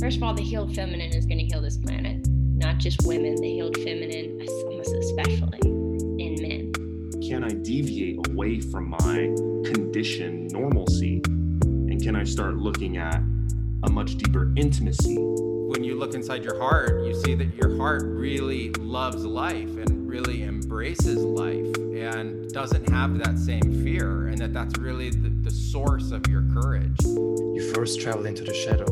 First of all, the healed feminine is going to heal this planet, not just women. The healed feminine, almost especially in men. Can I deviate away from my condition normalcy? And can I start looking at a much deeper intimacy? When you look inside your heart, you see that your heart really loves life and really embraces life and doesn't have that same fear, and that that's really the, the source of your courage. You first travel into the shadow.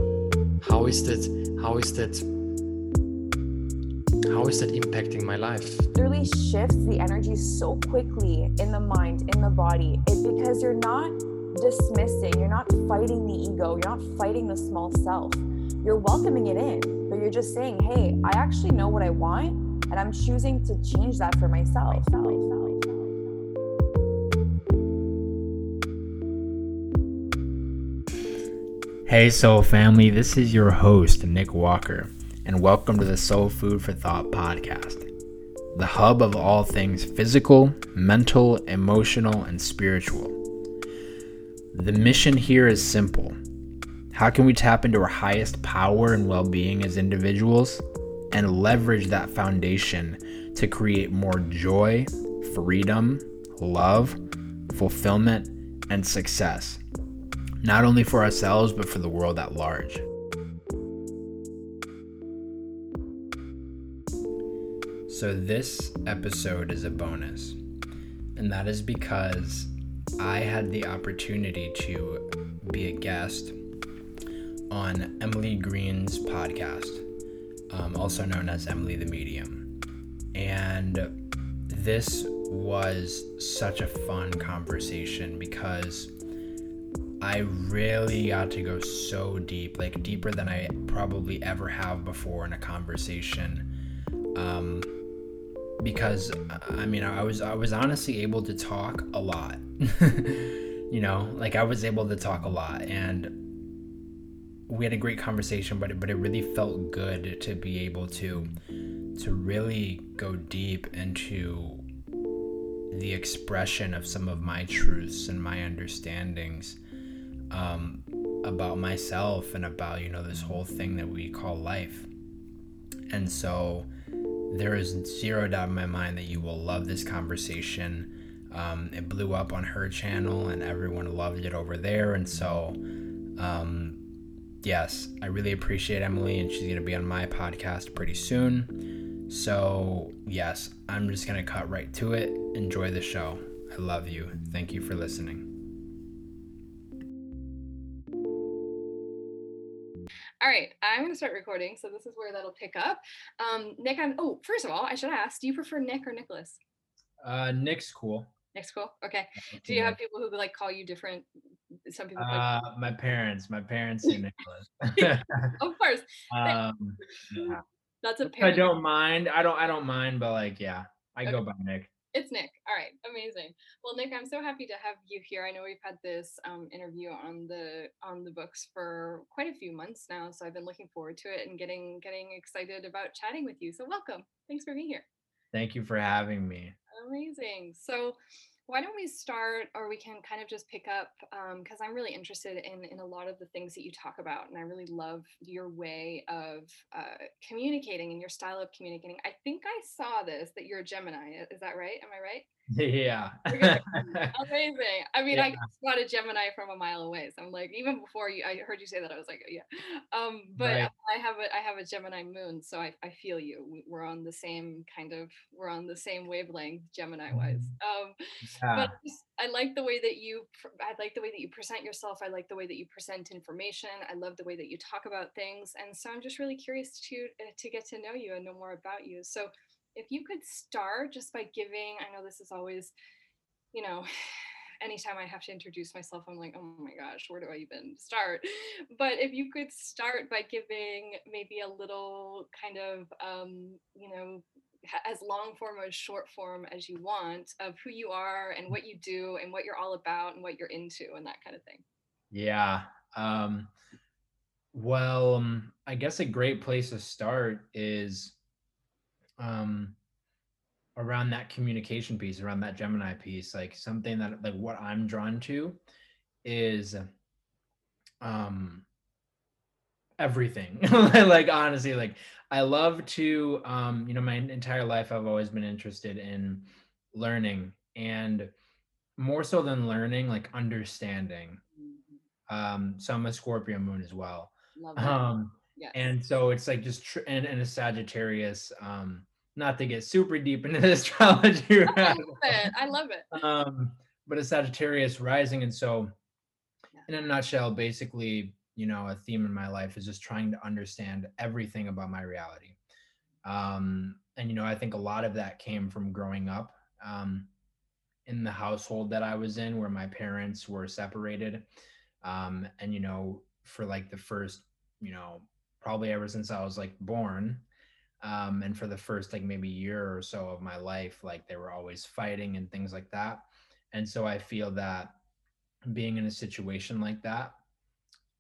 How is that how is that how is that impacting my life? It really shifts the energy so quickly in the mind in the body. It because you're not dismissing you're not fighting the ego you're not fighting the small self. You're welcoming it in but you're just saying hey i actually know what i want and i'm choosing to change that for myself. Hey, Soul family, this is your host, Nick Walker, and welcome to the Soul Food for Thought podcast, the hub of all things physical, mental, emotional, and spiritual. The mission here is simple How can we tap into our highest power and well being as individuals and leverage that foundation to create more joy, freedom, love, fulfillment, and success? not only for ourselves, but for the world at large. So, this episode is a bonus, and that is because I had the opportunity to be a guest on Emily Green's podcast, um, also known as Emily the Medium. And this was such a fun conversation because I really got to go so deep, like deeper than I probably ever have before in a conversation. Um, because I mean, I was I was honestly able to talk a lot. you know, like I was able to talk a lot, and we had a great conversation. But it, but it really felt good to be able to to really go deep into the expression of some of my truths and my understandings um, about myself and about you know this whole thing that we call life and so there is zero doubt in my mind that you will love this conversation um, it blew up on her channel and everyone loved it over there and so um, yes i really appreciate emily and she's going to be on my podcast pretty soon so yes i'm just going to cut right to it enjoy the show i love you thank you for listening All right, I'm going to start recording. So this is where that'll pick up. Um, Nick, I'm. Oh, first of all, I should ask: Do you prefer Nick or Nicholas? Uh, Nick's cool. Nick's cool. Okay. Do you have people who like call you different? Some people. Uh, my parents. My parents say Nicholas. of course. Um, yeah. That's a. I don't mind. I don't. I don't mind. But like, yeah, I okay. go by Nick. It's Nick. All right, amazing. Well, Nick, I'm so happy to have you here. I know we've had this um, interview on the on the books for quite a few months now, so I've been looking forward to it and getting getting excited about chatting with you. So welcome. Thanks for being here. Thank you for having me. Amazing. So why don't we start or we can kind of just pick up because um, i'm really interested in in a lot of the things that you talk about and i really love your way of uh, communicating and your style of communicating. I think i saw this that you're a gemini is that right? Am i right Yeah. Amazing. I mean, Yeah. I spotted a Gemini from a mile away. So I'm like, even before you, I heard you say that, I was like, yeah. Um, but Right. I have a, I have a Gemini moon, so I, I feel you. We- We're on the same kind of, we're on the same wavelength, Gemini wise. Um, Yeah. but I just- I like the way that you, I like the way that you present yourself. I like the way that you present information. I love the way that you talk about things. And so I'm just really curious to, uh, to get to know you and know more about you. So if you could start just by giving, I know this is always, you know, anytime I have to introduce myself, I'm like, oh my gosh, where do I even start? But if you could start by giving maybe a little kind of, um, you know, as long form or as short form as you want of who you are and what you do and what you're all about and what you're into and that kind of thing. Yeah. Um, well, um, I guess a great place to start is um, around that communication piece, around that Gemini piece. Like something that, like, what I'm drawn to is um everything like honestly like i love to um you know my entire life i've always been interested in learning and more so than learning like understanding Mhm. um so i'm a scorpio moon as well um yes. and so it's like just tr- and, and a sagittarius um not to get super deep into the astrology I love it. I love it. um but a sagittarius rising and so in a nutshell basically you know a theme in my life is just trying to understand everything about my reality um and you know i think a lot of that came from growing up um in the household that i was in where my parents were separated um and you know for like the first you know probably ever since i was like born um and for the first like maybe year or so of my life like they were always fighting and things like that. And so i feel that being in a situation like that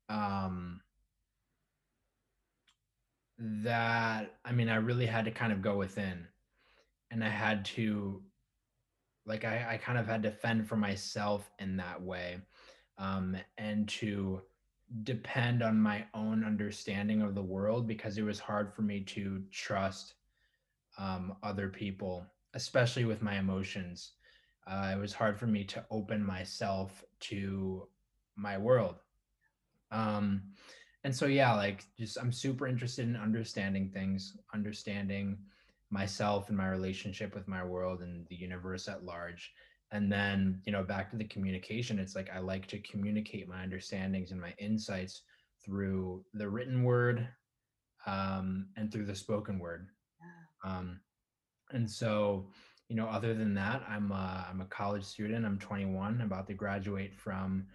um that i mean i really had to kind of go within. And i had to like i, I kind of had to fend for myself in that way um and to depend on my own understanding of the world because it was hard for me to trust um, other people especially with my emotions. Uh, it was hard for me to open myself to my world. Um and so yeah like just i'm super interested in understanding things understanding myself and my relationship with my world and the universe at large and then you know back to the communication it's like i like to communicate my understandings and my insights through the written word um and through the spoken word um and so you know other than that i'm uh, i'm a college student i'm 21 about to graduate from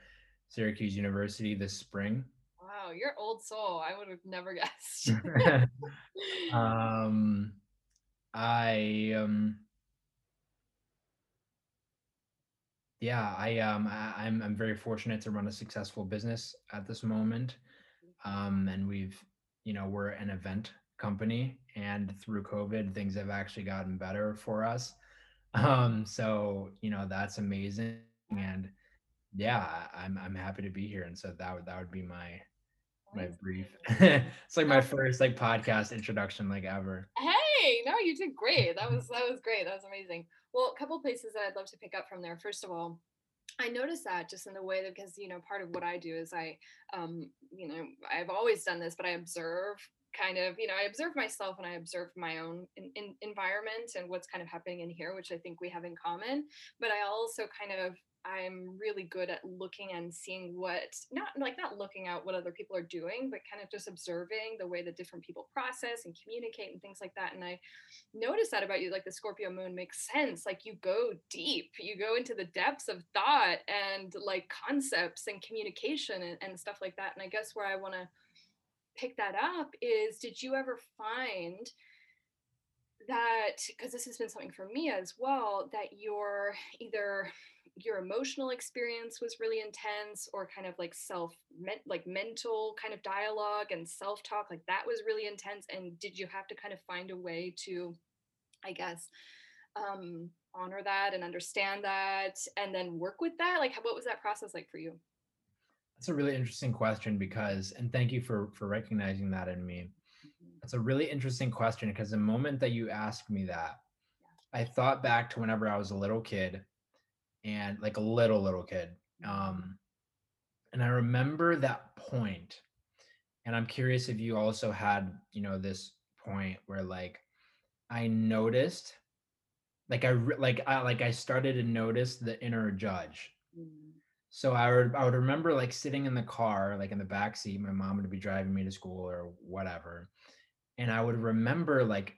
syracuse university this spring Wow, you're old soul. I would have never guessed. um i um yeah i um I, i'm i'm very fortunate to run a successful business at this moment um and we've you know we're an event company and through covid things have actually gotten better for us. Um so you know that's amazing and yeah i'm i'm happy to be here and so that would that would be my my brief. It's like my first like podcast introduction like ever. Hey, no, you did great. That was that was great. That was amazing. Well, a couple places that I'd love to pick up from there. First of all, I noticed that just in the way that because you know part of what I do is I um you know I've always done this, but I observe kind of you know I observe myself and I observe my own in, in environment and what's kind of happening in here, which I think we have in common. But I also kind of I'm really good at looking and seeing what not like not looking at what other people are doing, but kind of just observing the way that different people process and communicate and things like that. And I noticed that about you, like the Scorpio moon makes sense. Like you go deep, you go into the depths of thought and like concepts and communication and, and stuff like that. And I guess where I want to pick that up is did you ever find that because this has been something for me as well that you're either your emotional experience was really intense or kind of like self meant like mental kind of dialogue and self talk like that was really intense and did you have to kind of find a way to i guess um honor that and understand that and then work with that? Like what was that process like for you? That's a really interesting question because, and thank you for for recognizing that in me. That's a really interesting question because the moment that you asked me that, I thought back to whenever I was a little kid, and like a little little kid, um, and I remember that point, and I'm curious if you also had you know this point where like I noticed, like I like I like I started to notice the inner judge so I would I would remember like sitting in the car, like in the back seat, my mom would be driving me to school or whatever. And I would remember like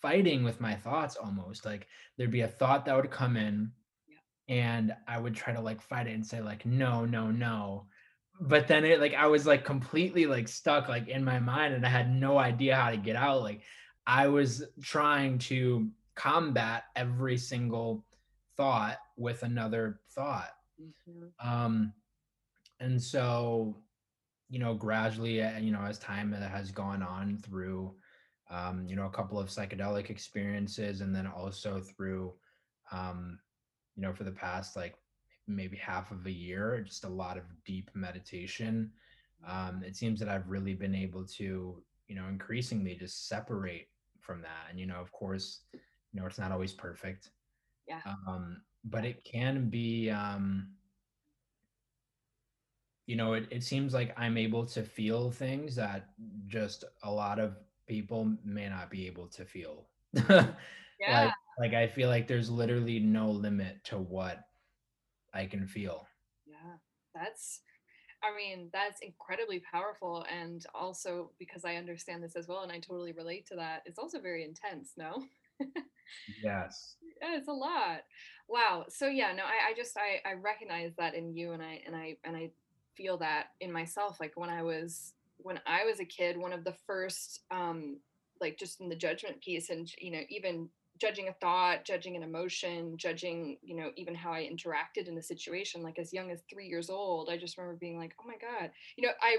fighting with my thoughts almost. Like there'd be a thought that would come in and I would try to like fight it and say like no, no, no. But then it like I was like completely like stuck like in my mind and I had no idea how to get out. Like I was trying to combat every single thought with another thought um and so you know gradually uh, you know as time has gone on through um you know a couple of psychedelic experiences and then also through um you know for the past like maybe half of a year, just a lot of deep meditation. Um, it seems that I've really been able to, you know, increasingly just separate from that. And, you know, of course, you know, it's not always perfect. Yeah. Um, but it can be, um, you know, it, it seems like I'm able to feel things that just a lot of people may not be able to feel. Yeah. like, like I feel like there's literally no limit to what I can feel. Yeah, that's, I mean, that's incredibly powerful. And also because I understand this as well, and I totally relate to that, it's also very intense, no? Yes. yeah, it's a lot. Wow. So yeah, no, I, I just I, I recognize that in you and I and I and I feel that in myself. Like when I was when I was a kid, one of the first um like just in the judgment piece and you know, even judging a thought, judging an emotion, judging, you know, even how I interacted in a situation, like as young as three years old, I just remember being like, oh my God, you know, I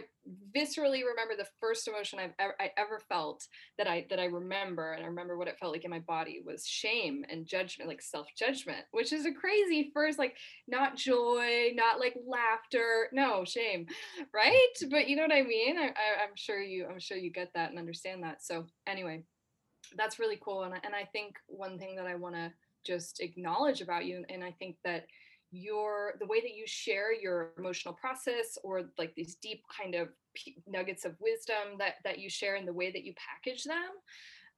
viscerally remember the first emotion I've ever, I ever felt that I, that I remember. And I remember what it felt like in my body was shame and judgment, like self-judgment, which is a crazy first, like not joy, not like laughter, no shame. Right. But you know what I mean? I, I, I'm sure you, I'm sure you get that and understand that. So anyway, that's really cool and, and i think one thing that i want to just acknowledge about you and i think that your the way that you share your emotional process or like these deep kind of nuggets of wisdom that that you share and the way that you package them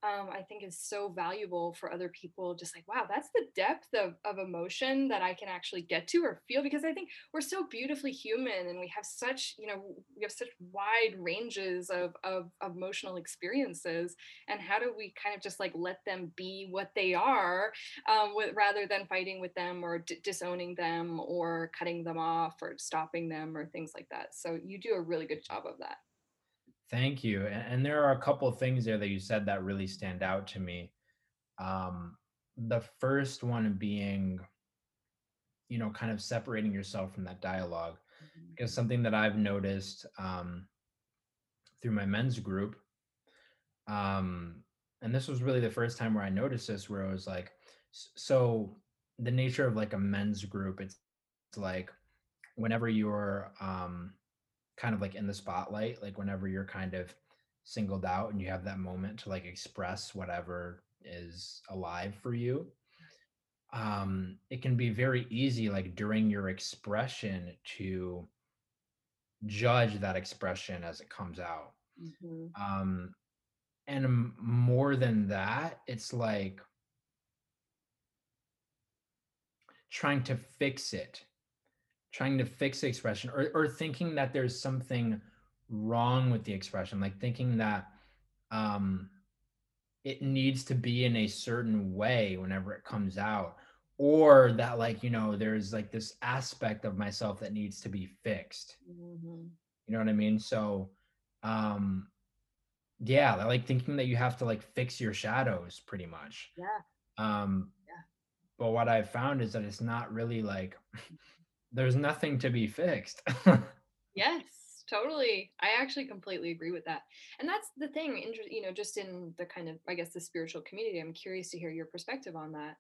um, I think is so valuable for other people. Just like, wow, that's the depth of, of emotion that I can actually get to or feel because I think we're so beautifully human and we have such, you know, we have such wide ranges of, of, of emotional experiences. And how do we kind of just like let them be what they are um, with, rather than fighting with them or d- disowning them or cutting them off or stopping them or things like that. So you do a really good job of that. Thank you. And, there are a couple of things there that you said that really stand out to me. Um, the first one being, you know, kind of separating yourself from that dialogue. Mm-hmm. Because something that I've noticed um, through my men's group, um, and this was really the first time where I noticed this, where I was like, so the nature of like a men's group, it's, it's like whenever you're um, kind of like in the spotlight like whenever you're kind of singled out and you have that moment to like express whatever is alive for you um it can be very easy like during your expression to judge that expression as it comes out Mm-hmm. um and more than that it's like trying to fix it trying to fix the expression or, or thinking that there's something wrong with the expression like thinking that um it needs to be in a certain way whenever it comes out or that like you know there's like this aspect of myself that needs to be fixed Mm-hmm. you know what i mean so um yeah like thinking that you have to like fix your shadows pretty much Yeah. um Yeah. but what i've found is that it's not really like there's nothing to be fixed Yes, totally. I actually completely agree with that. And that's the thing, you know, just in the kind of, I guess, the spiritual community, I'm curious to hear your perspective on that.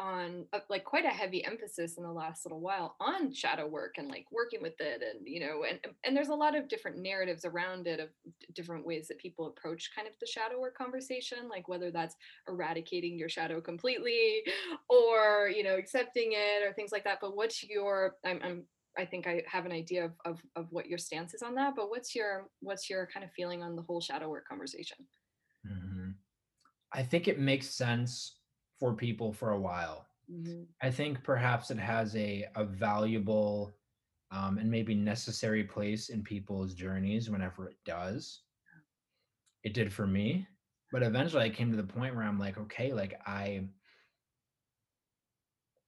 On uh, like quite a heavy emphasis in the last little while on shadow work and like working with it, and you know, and and there's a lot of different narratives around it of different ways that people approach kind of the shadow work conversation, like whether that's eradicating your shadow completely, or you know, accepting it, or things like that. But what's your? I'm, I'm I think I have an idea of, of of what your stance is on that. But what's your what's your kind of feeling on the whole shadow work conversation? Mhm. i think it makes sense for people for a while. Mhm. i think perhaps it has a, a valuable um, and maybe necessary place in people's journeys whenever it does. It did for me but eventually i came to the point where i'm like okay like i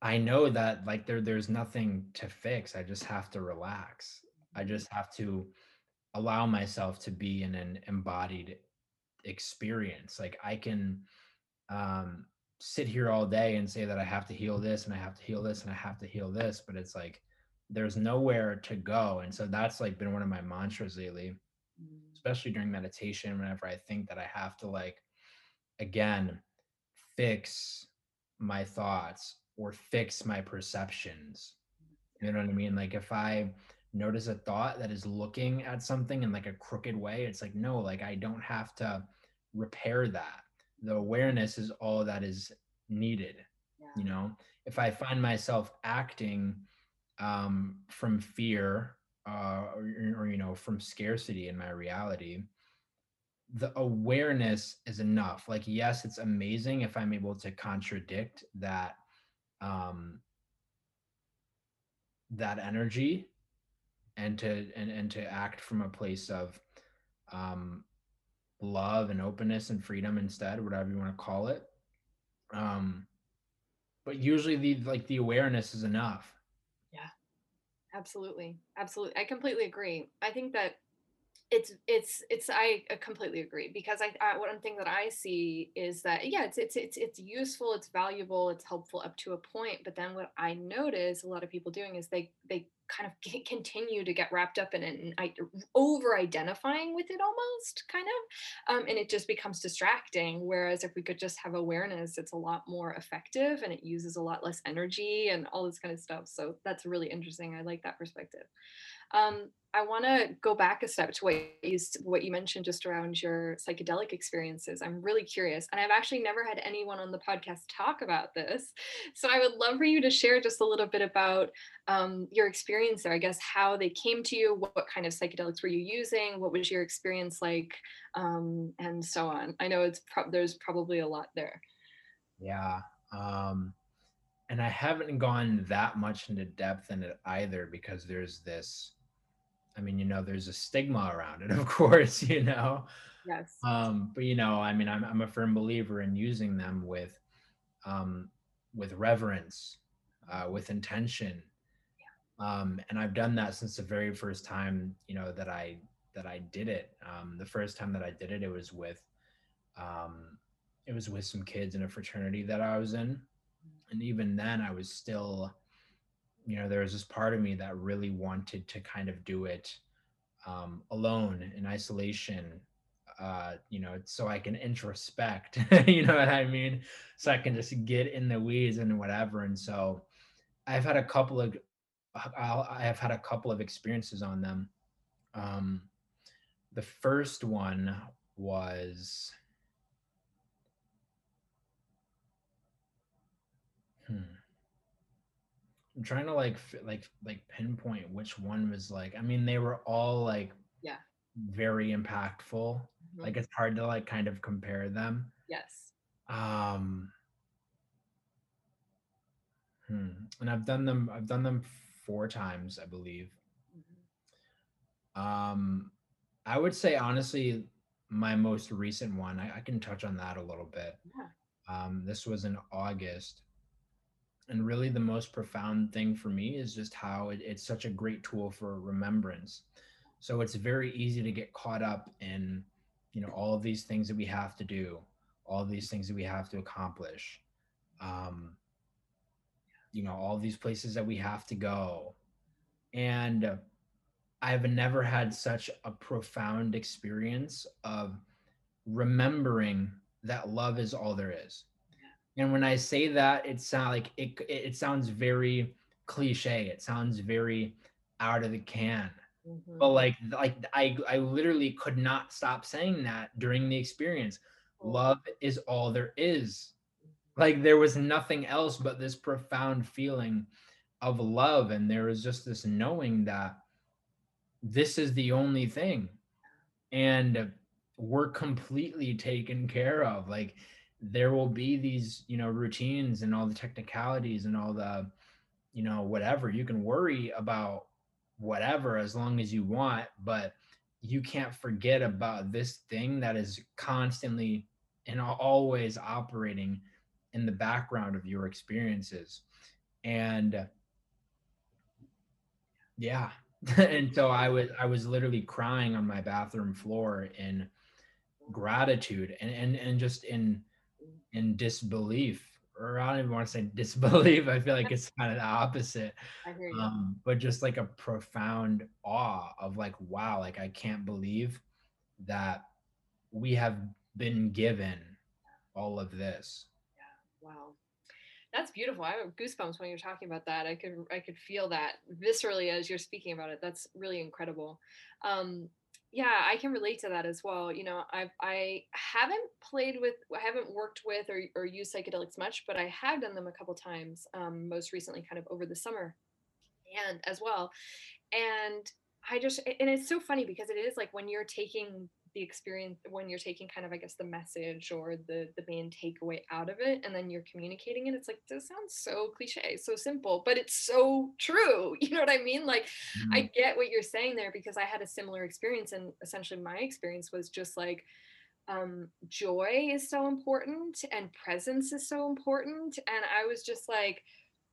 i know that like there there's nothing to fix i just have to relax. I just have to allow myself to be in an embodied experience. Like i can um sit here all day and say that i have to heal this and i have to heal this and i have to heal this but it's like there's nowhere to go and so that's like been one of my mantras lately Mm. especially during meditation whenever i think that i have to like again fix my thoughts or fix my perceptions You know what I mean? Like if I notice a thought that is looking at something in like a crooked way, it's like, no, like I don't have to repair that. The awareness is all that is needed. You know, if I find myself acting um, from fear uh, or, or, you know, from scarcity in my reality, the awareness is enough. Like, yes, it's amazing if I'm able to contradict that um, that energy and to and, and to act from a place of um, love and openness and freedom instead, whatever you want to call it. Um, but usually the like the awareness is enough. Yeah, absolutely, absolutely. I completely agree. I think that it's it's it's i completely agree because I, I one thing that i see is that yeah it's it's it's it's useful it's valuable it's helpful up to a point but then what i notice a lot of people doing is they they kind of continue to get wrapped up in it and I, over identifying with it almost kind of um, and it just becomes distracting whereas if we could just have awareness it's a lot more effective and it uses a lot less energy and all this kind of stuff. So that's really interesting. I like that perspective um, I want to go back a step to what you, what you mentioned just around your psychedelic experiences. I'm really curious, and I've actually never had anyone on the podcast talk about this. So I would love for you to share just a little bit about um, your experience there. I guess how they came to you, what, what, kind of psychedelics were you using, what was your experience like, um, and so on. I know it's pro- there's probably a lot there. Yeah. Um, and I haven't gone that much into depth in it either because there's this I mean, you know, there's a stigma around it, of course, you know. Yes. Um, but you know, I mean, I'm I'm a firm believer in using them with um with reverence, uh, with intention. Yeah. Um, and I've done that since the very first time, you know, that I that I did it. Um, the first time that I did it, it was with um it was with some kids in a fraternity that I was in. Mm. And even then I was still you know, there was this part of me that really wanted to kind of do it um, alone in isolation, uh, you know, so I can introspect, you know what I mean? So I can just get in the weeds and whatever. And so I've had a couple of, I have had a couple of experiences on them. Um, the first one was, hmm I'm trying to like like like pinpoint which one was like. I mean, they were all like yeah very impactful. Mm-hmm. Like it's hard to like kind of compare them. Yes. Um. Hmm. And I've done them. I've done them four times, I believe. Mm-hmm. Um, I would say honestly, my most recent one. I, I can touch on that a little bit. Yeah. Um, this was in August and really the most profound thing for me is just how it, it's such a great tool for remembrance. So it's very easy to get caught up in you know all of these things that we have to do all these things that we have to accomplish um you know all these places that we have to go. And i've never had such a profound experience of remembering that love is all there is and when I say that, it sound like it it sounds very cliche. It sounds very out of the can. Mm-hmm. But like like I I literally could not stop saying that during the experience. Love is all there is. Like there was nothing else but this profound feeling of love and there was just this knowing that this is the only thing and we're completely taken care of like there will be these you know routines and all the technicalities and all the you know whatever. You can worry about whatever as long as you want but you can't forget about this thing that is constantly and always operating in the background of your experiences. And yeah. And so i was i was literally crying on my bathroom floor in gratitude and and, and just in in disbelief or I don't even want to say disbelief. I feel like it's kind of the opposite. I hear you. Um, but just like a profound awe of like, wow, like I can't believe that we have been given all of this. Yeah. Wow. That's beautiful. I have goosebumps when you're talking about that. I could I could feel that viscerally as you're speaking about it. That's really incredible. Um, yeah, I can relate to that as well. You know, i've I haven't played with, I haven't worked with or or used psychedelics much, but I have done them a couple times. Um, most recently, kind of over the summer, and as well. And I just and it's so funny because it is like when you're taking the experience when you're taking kind of i guess the message or the the main takeaway out of it and then you're communicating it it's like this sounds so cliche so simple but it's so true you know what i mean like mm-hmm. i get what you're saying there because i had a similar experience and essentially my experience was just like um joy is so important and presence is so important and i was just like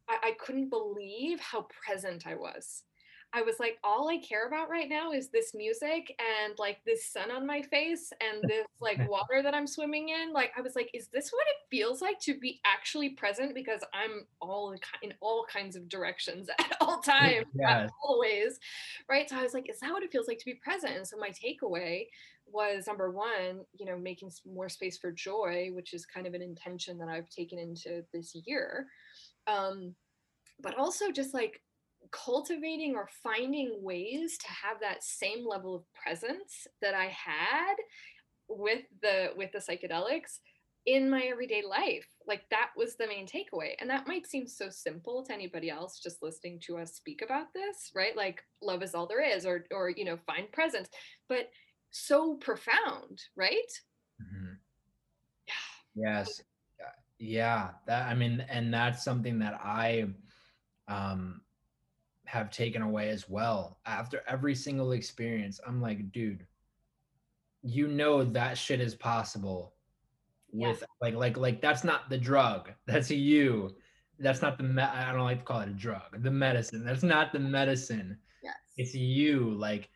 I, I couldn't believe how present i was I was like, all I care about right now is this music and like this sun on my face and this like water that I'm swimming in. Like, I was like, is this what it feels like to be actually present? Because I'm all in all kinds of directions at all times, yes. always. Right. So I was like, is that what it feels like to be present? And so my takeaway was number one, you know, making more space for joy, which is kind of an intention that I've taken into this year. Um, but also just like cultivating or finding ways to have that same level of presence that I had with the with the psychedelics in my everyday life. Like that was the main takeaway. And that might seem so simple to anybody else just listening to us speak about this, right? Like love is all there is or or you know, find presence. But so profound, right? Mm-hmm. Yeah. Yes. Yeah. That I mean, and that's something that I um have taken away as well. After every single experience, I'm like, dude, you know that shit is possible with yeah. like like like that's not the drug. That's you. That's not the me- I don't like to call it a drug. The medicine. That's not the medicine. Yes. It's you like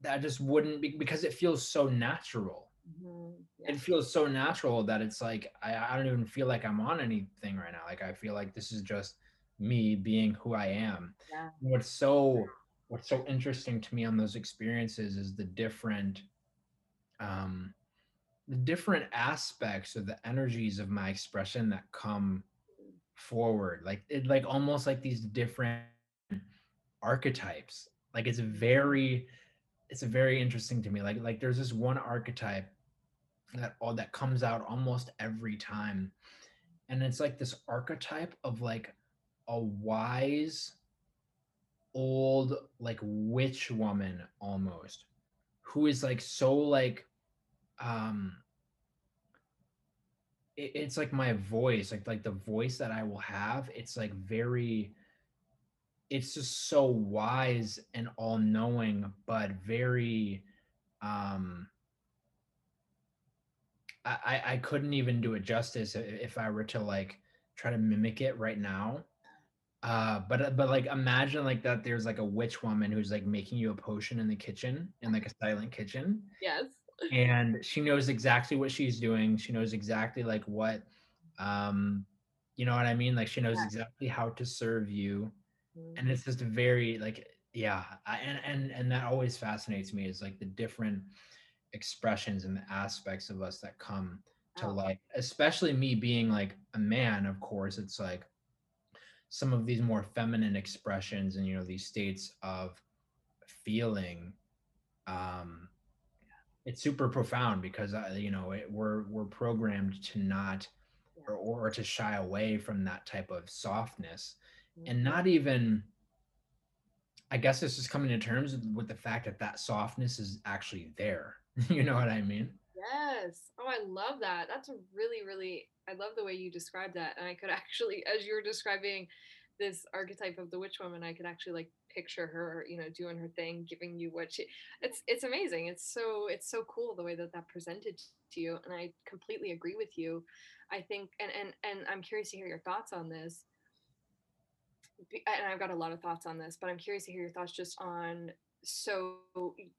that just wouldn't be because it feels so natural. Mm-hmm. It feels so natural that it's like I, I don't even feel like I'm on anything right now. Like I feel like this is just me being who I am. Yeah. What's so what's so interesting to me on those experiences is the different um the different aspects of the energies of my expression that come forward like it like almost like these different archetypes like it's very it's very interesting to me like like there's this one archetype that all that comes out almost every time and it's like this archetype of like a wise old like witch woman almost who is like so like um it, it's like my voice like like the voice that i will have it's like very it's just so wise and all-knowing but very um I, I couldn't even do it justice if I were to like try to mimic it right now. Uh, but uh, but like imagine like that there's like a witch woman who's like making you a potion in the kitchen in like a silent kitchen. Yes. And she knows exactly what she's doing. She knows exactly like what um you know what I mean? Like she knows yeah. exactly how to serve you. Mm-hmm. And it's just very like yeah, I, and and and that always fascinates me is like the different expressions and the aspects of us that come to oh. light. Especially me being like a man, of course, it's like some of these more feminine expressions and you know these states of feeling um it's super profound because uh, you know it, we're we're programmed to not or, or to shy away from that type of softness. Mm-hmm. and not even i guess it's just coming to terms with the fact that that softness is actually there. You know what i mean? Yes. Oh i love that. That's a really really I love the way you describe that. And I could actually, as you were describing this archetype of the witch woman, I could actually like picture her, you know, doing her thing, giving you what she. It's it's amazing. It's so it's so cool the way that that presented to you, and I completely agree with you. I think, and and and I'm curious to hear your thoughts on this. And I've got a lot of thoughts on this, but I'm curious to hear your thoughts just on so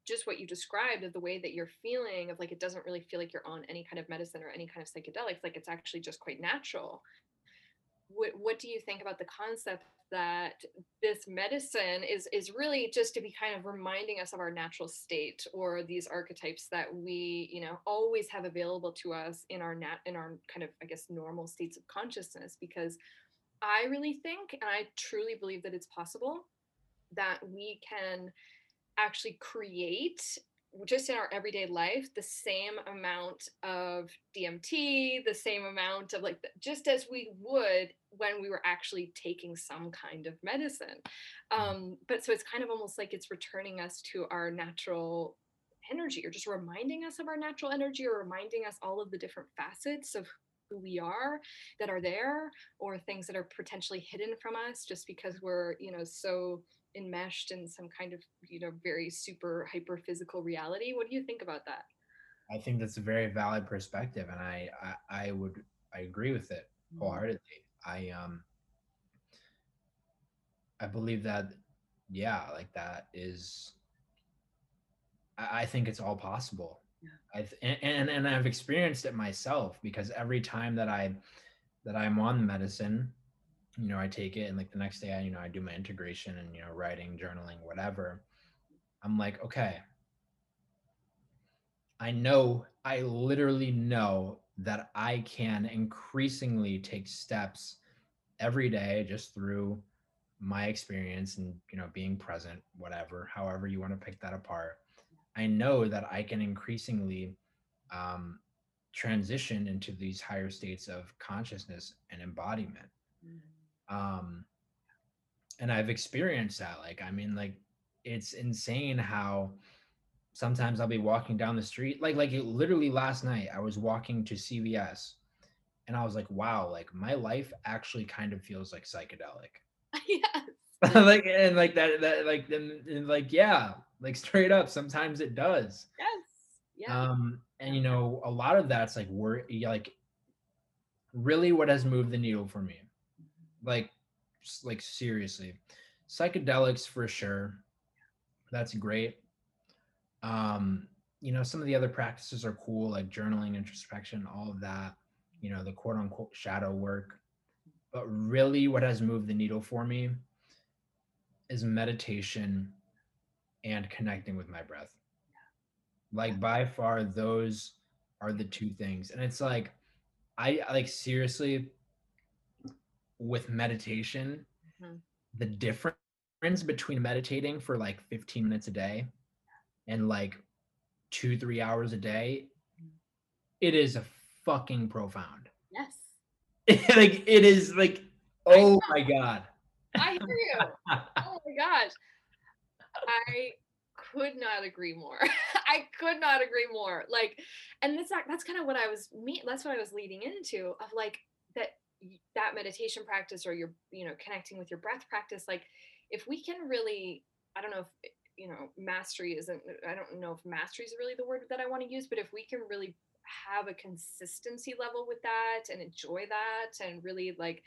just what you described of the way that you're feeling of like it doesn't really feel like you're on any kind of medicine or any kind of psychedelics like it's actually just quite natural. What, what do you think about the concept that this medicine is is really just to be kind of reminding us of our natural state or these archetypes that we you know always have available to us in our nat in our kind of i guess normal states of consciousness? Because i really think and i truly believe that it's possible that we can actually create just in our everyday life the same amount of DMT, the same amount of like just as we would when we were actually taking some kind of medicine. Mm. Um, but so it's kind of almost like it's returning us to our natural energy or just reminding us of our natural energy or reminding us all of the different facets of who we are that are there or things that are potentially hidden from us just because we're you know so enmeshed in some kind of you know very super hyper physical reality what do you think about that I think that's a very valid perspective, and I I, I would I agree with it wholeheartedly. I um I believe that yeah, like that is. I, I think it's all possible. I th- and, and and I've experienced it myself because every time that I that I'm on medicine, you know, I take it and like the next day I you know I do my integration and you know writing, journaling, whatever. I'm like, okay, I know, I literally know that I can increasingly take steps every day just through my experience and you know being present whatever however you want to pick that apart. I know that i can increasingly um, transition into these higher states of consciousness and embodiment um, and i've experienced that like i mean like it's insane how sometimes I'll be walking down the street. Like like it, literally last night I was walking to CVS and I was like, wow, like my life actually kind of feels like psychedelic. yes like and like that that like and, and like yeah, like straight up sometimes it does. yes yeah Um and you know a lot of that's like we're like really what has moved the needle for me. Like like seriously. Psychedelics for sure. That's great. Um you know some of the other practices are cool like journaling introspection all of that you know the quote unquote shadow work. But really what has moved the needle for me is meditation and connecting with my breath. Like by far those are the two things. And it's like i I, like seriously with meditation Mhm. the difference between meditating for like 15 minutes a day and like two three hours a day it is a fucking profound. Yes. Like it is like oh my god. I hear you. Oh my gosh. I could not agree more. I could not agree more. Like and that's not, that's kind of what i was me that's what i was leading into of like that that meditation practice or your you know connecting with your breath practice like if we can really i don't know if eh, you know mastery isn't i don't know if mastery is really the word that i want to use but if we can really have a consistency level with that and enjoy that and really like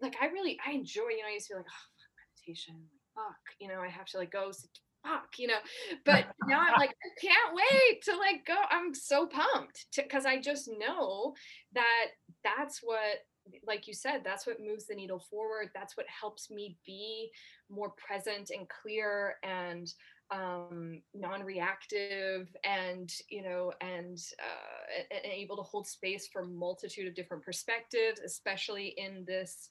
like i really i enjoy you know i used to be like oh fuck meditation fuck you know i have to like go sit fuck you know but now i'm like i can't wait to like go i'm so pumped because i just know that that's what like you said that's what moves the needle forward that's what helps me be more present and clear and um, non-reactive and you know and, uh, and able to hold space for multitude of different perspectives especially in this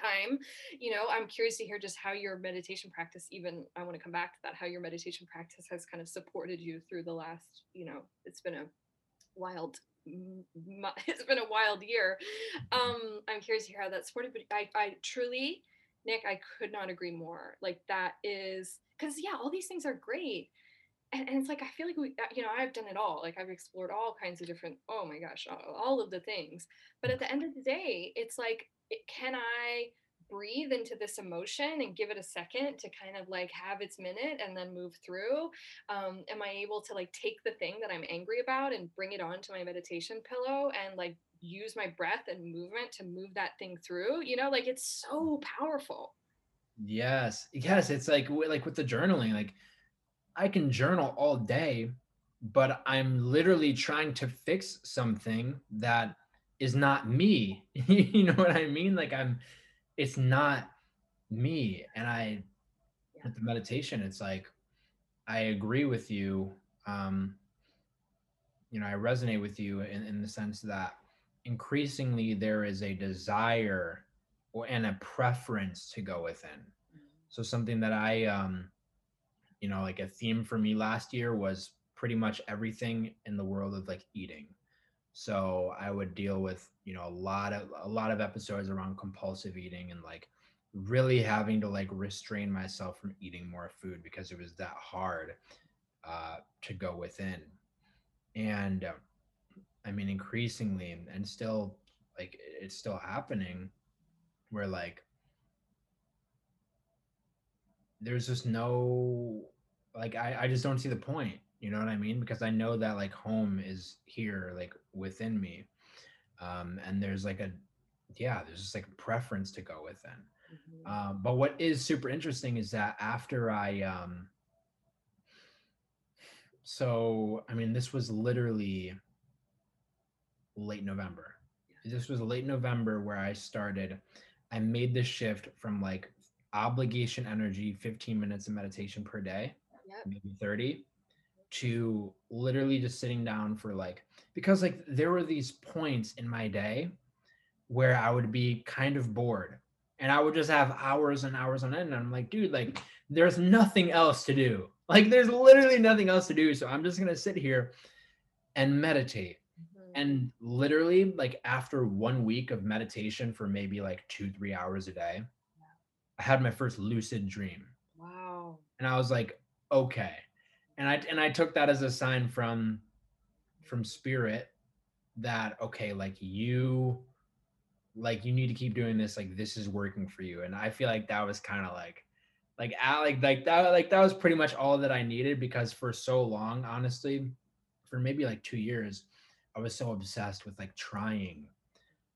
time. You know i'm curious to hear just how your meditation practice even i want to come back to that how your meditation practice has kind of supported you through the last you know it's been a wild it's been a wild year. Um i'm curious to hear how that supported but i i truly nick i could not agree more. Like that is because yeah all these things are great. And, and it's like i feel like we uh, you know i've done it all. Like i've explored all kinds of different oh my gosh all, all of the things. But at the end of the day it's like it, can i breathe into this emotion and give it a second to kind of like have its minute and then move through um, am i able to like take the thing that i'm angry about and bring it onto my meditation pillow and like use my breath and movement to move that thing through? You know like it's so powerful. Yes yes it's like like with the journaling like i can journal all day but i'm literally trying to fix something that is not me. You know what i mean? Like i'm it's not me and i Yeah. with the meditation it's like i agree with you um you know i resonate with you in, in the sense that increasingly there is a desire or and a preference to go within. So something that i um you know like a theme for me last year was pretty much everything in the world of like eating so i would deal with you know a lot of a lot of episodes around compulsive eating and like really having to like restrain myself from eating more food because it was that hard uh to go within. And uh, i mean increasingly and, still like it's still happening where like there's just no like I, I just don't see the point you know what i mean because i know that like home is here like within me um and there's like a yeah there's just like a preference to go within Mhm. um but what is super interesting is that after i um so i mean this was literally late november this was late november where i started i made the shift from like obligation energy 15 minutes of meditation per day Yep. maybe 30 to literally just sitting down for like because like there were these points in my day where I would be kind of bored and I would just have hours and hours on end and I'm like dude like there's nothing else to do like there's literally nothing else to do so I'm just going to sit here and meditate Mhm. and literally like after one week of meditation for maybe like 2 3 hours a day I had my first lucid dream wow. and I was like, okay. And I and I took that as a sign from from spirit that okay, like you like you need to keep doing this, like this is working for you. And I feel like that was kind of like like I like like that like that was pretty much all that I needed because for so long, honestly, for maybe like two years, I was so obsessed with like trying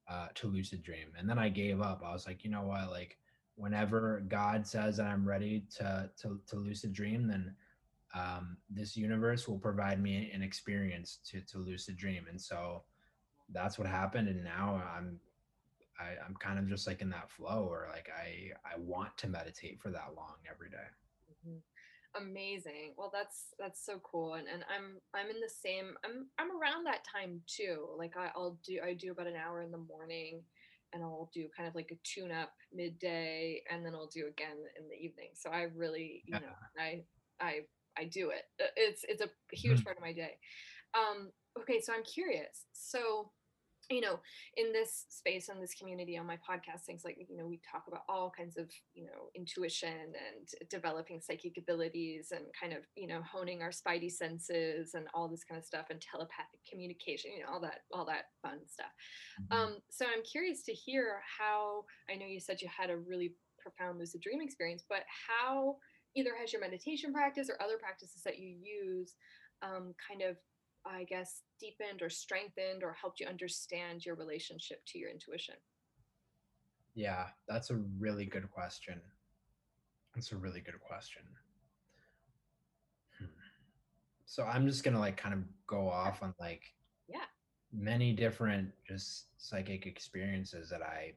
uh to lucid dream. And then I gave up. I was like, you know what, like whenever God says that I'm ready to to, to lucid dream, then um, this universe will provide me an experience to to lucid dream. And so that's what happened. And now I'm I, I'm kind of just like in that flow, or like I I want to meditate for that long every day. Mhm. amazing well that's that's so cool and, and i'm i'm in the same i'm i'm around that time too like I, i'll do i do about an hour in the morning and i'll do kind of like a tune up midday and then i'll do again in the evening so i really you Yeah. know i i i do it Uh, it's it's a huge Mhm. part of my day um okay so i'm curious so you know in this space and this community on my podcast things like you know we talk about all kinds of you know intuition and developing psychic abilities and kind of you know honing our spidey senses and all this kind of stuff and telepathic communication you know all that all that fun stuff Mhm. um so i'm curious to hear how i know you said you had a really profound lucid dream experience but how either has your meditation practice or other practices that you use um, kind of I guess, deepened or strengthened or helped you understand your relationship to your intuition? Yeah, that's a really good question. That's a really good question. Hmm. So I'm just gonna like kind of go off on like Yeah. many different just psychic experiences that I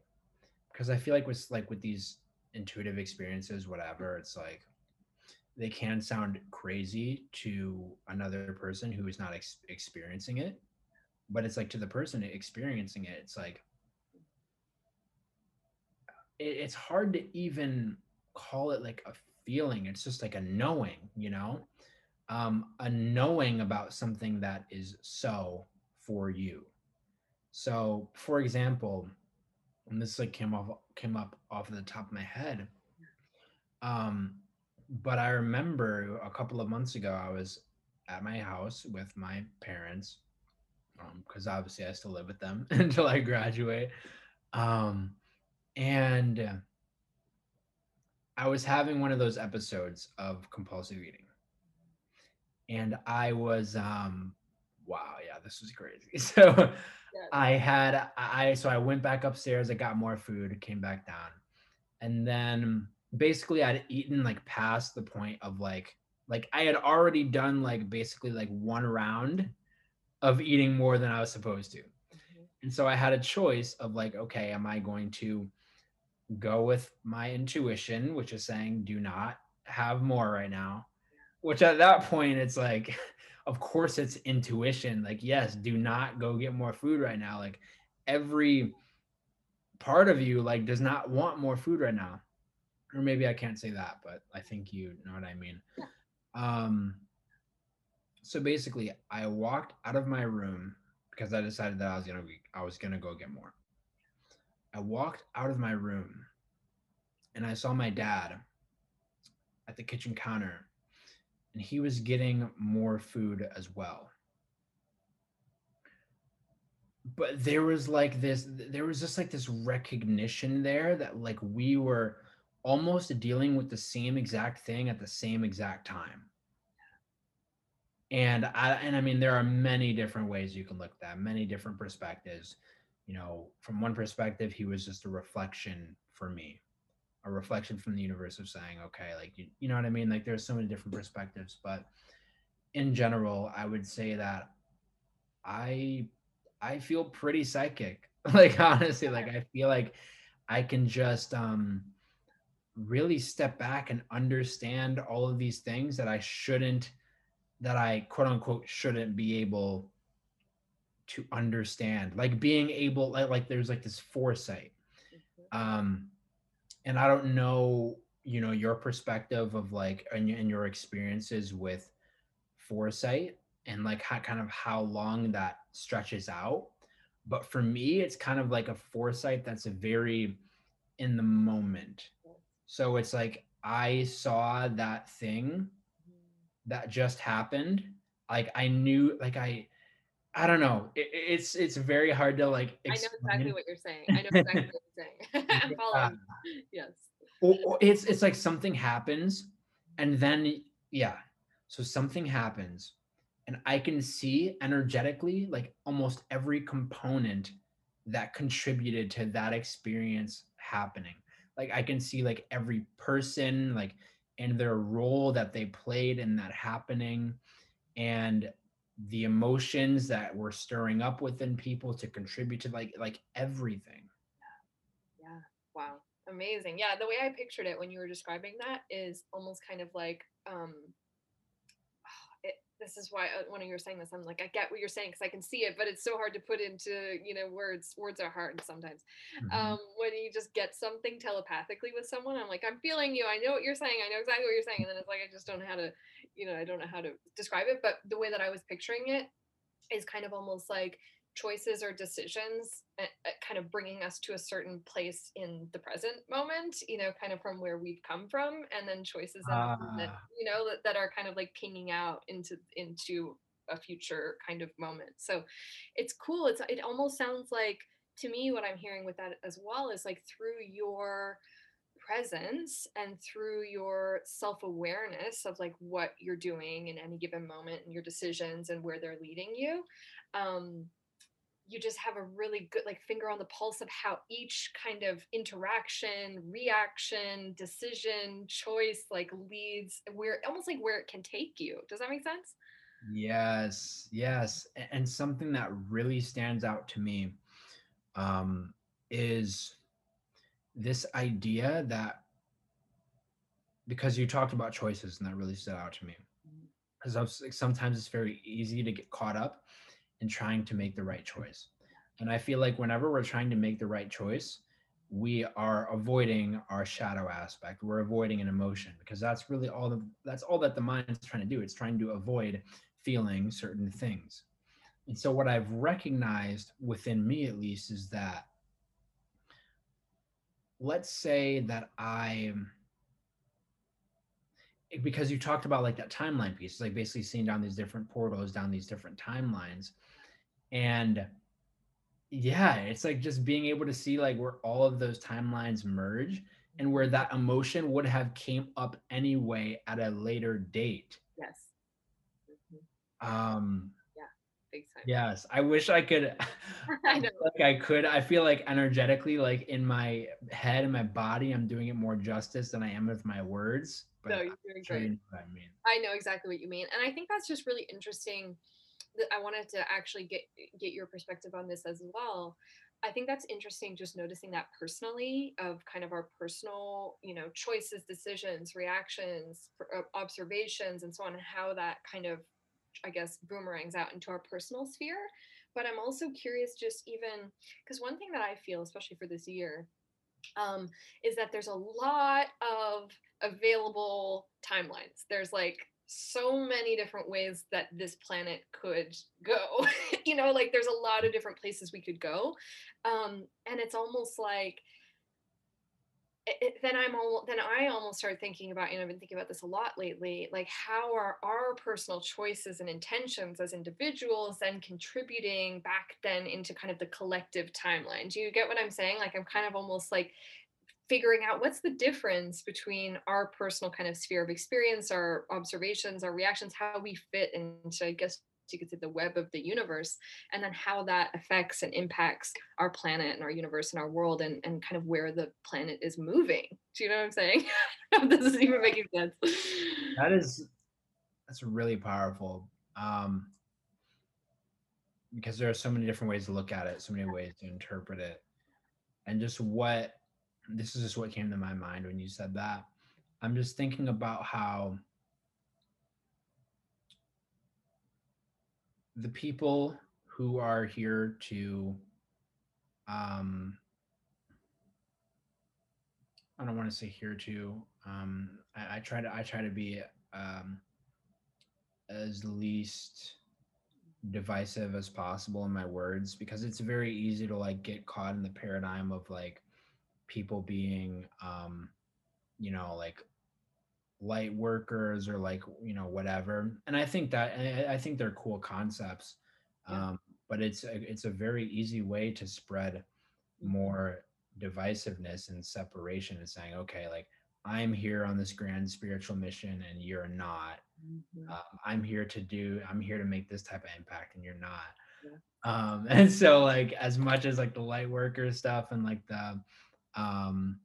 because I feel like with like with these intuitive experiences, whatever, it's like they can sound crazy to another person who is not ex- experiencing it, but it's like to the person experiencing it, it's like it, it's hard to even call it like a feeling. It's just like a knowing, you know, um, a knowing about something that is so for you. So, for example, and this like came off came up off of the top of my head. Um, but I remember a couple of months ago, I was at my house with my parents, because obviously I still live with them until I graduate. Um, and I was having one of those episodes of compulsive eating. And I was um wow, yeah, this was crazy. So Yeah. I had I so I went back upstairs, I got more food, came back down. And then basically I'd eaten like past the point of like like I had already done like basically like one round of eating more than I was supposed to. Mhm. And so I had a choice of like, okay, am I going to go with my intuition, which is saying do not have more right now. Which at that point it's like of course it's intuition. Like yes, do not go get more food right now. Like every part of you like does not want more food right now. Or maybe I can't say that, but I think you know what I mean. Yeah. Um so basically I walked out of my room because I decided that I was gonna be, I was gonna go get more. I walked out of my room and I saw my dad at the kitchen counter and he was getting more food as well. But there was like this, there was just like this recognition there that like we were almost dealing with the same exact thing at the same exact time. And I and I mean there are many different ways you can look at that, many different perspectives. You know, from one perspective, he was just a reflection for me, a reflection from the universe of saying, okay, like you, you know what I mean? Like there's so many different perspectives, but in general, I would say that I I feel pretty psychic. like honestly, like I feel like I can just um really step back and understand all of these things that I shouldn't that I quote unquote shouldn't be able to understand. Like being able like, like there's like this foresight. Um and I don't know, you know, your perspective of like and, and your experiences with foresight and like how kind of how long that stretches out. But for me, it's kind of like a foresight that's a very in the moment. So it's like I saw that thing that just happened like i knew like i i don't know it, it's it's very hard to like I know exactly what you're saying. I know exactly what you're saying. I'm following. Yes. or, or it's it's like something happens and then yeah so something happens and i can see energetically like almost every component that contributed to that experience happening like i can see like every person like and their role that they played in that happening and the emotions that were stirring up within people to contribute to like like everything Yeah. Wow. Amazing. Yeah. The way I pictured it when you were describing that is almost kind of like, um, this is why uh, when you were saying this, I'm like, I get what you're saying because I can see it, but it's so hard to put into, you know, words. Words are hard sometimes. Mhm. Um, when you just get something telepathically with someone, I'm like, I'm feeling you. I know what you're saying. I know exactly what you're saying. And then it's like, I just don't know how to, you know, I don't know how to describe it. But the way that I was picturing it is kind of almost like choices or decisions uh, uh, kind of bringing us to a certain place in the present moment you know kind of from where we've come from and then choices that, that Ah. you know that, that are kind of like pinging out into into a future kind of moment so it's cool it's it almost sounds like to me what i'm hearing with that as well is like through your presence and through your self-awareness of like what you're doing in any given moment and your decisions and where they're leading you um you just have a really good like finger on the pulse of how each kind of interaction reaction decision choice like leads where almost like where it can take you does that make sense Yes, yes. And something that really stands out to me um, is this idea that because you talked about choices and that really stood out to me. Because sometimes it's very easy to get caught up in trying to make the right choice. And I feel like whenever we're trying to make the right choice, we are avoiding our shadow aspect. We're avoiding an emotion because that's really all the that's all that the mind's trying to do. It's trying to avoid feeling certain things. And so what I've recognized within me at least is that let's say that I because you talked about like that timeline piece, like basically seeing down these different portals, down these different timelines. And yeah, it's like just being able to see like where all of those timelines merge and where that emotion would have came up anyway at a later date. yes Mhm. Um big time yes, I wish I could I know. feel like I could. I feel like energetically like in my head and my body I'm doing it more justice than I am with my words. But no you're doing sure you great know I mean. I know exactly what you mean, and I think that's just really interesting. I wanted to actually get get your perspective on this as well. I think that's interesting just noticing that personally of kind of our personal, you know, choices, decisions, reactions, uh, observations, and so on, and how that kind of, I guess, boomerangs out into our personal sphere. But I'm also curious, just even because one thing that I feel, especially for this year, um, is that there's a lot of available timelines. There's like so many different ways that this planet could go. you know, like there's a lot of different places we could go. Um, and it's almost like, it, then I'm all, then I almost start thinking about, you know, I've been thinking about this a lot lately, like how are our personal choices and intentions as individuals then contributing back then into kind of the collective timeline? Do you get what I'm saying? Like I'm kind of almost like figuring out what's the difference between our personal kind of sphere of experience, our observations, our reactions, how we fit into, I guess you could say, the web of the universe, and then how that affects and impacts our planet and our universe and our world and, and kind of where the planet is moving. Do you know what I'm saying? this is even making sense. That is, that's really powerful. Um, because there are so many different ways to look at it, so many ways to interpret it. And just what this is just what came to my mind when you said that. I'm just thinking about how the people who are here to um I don't want to say here to um I, I try to I try to be um as least divisive as possible in my words because it's very easy to like get caught in the paradigm of like people being um you know like light workers or like you know whatever and i think that i, think they're cool concepts yeah. um but it's a, it's a very easy way to spread mm-hmm. more divisiveness and separation and saying okay like i'm here on this grand spiritual mission and you're not mm-hmm. um, i'm here to do i'm here to make this type of impact and you're not yeah. um and so like as much as like the light worker stuff and like the um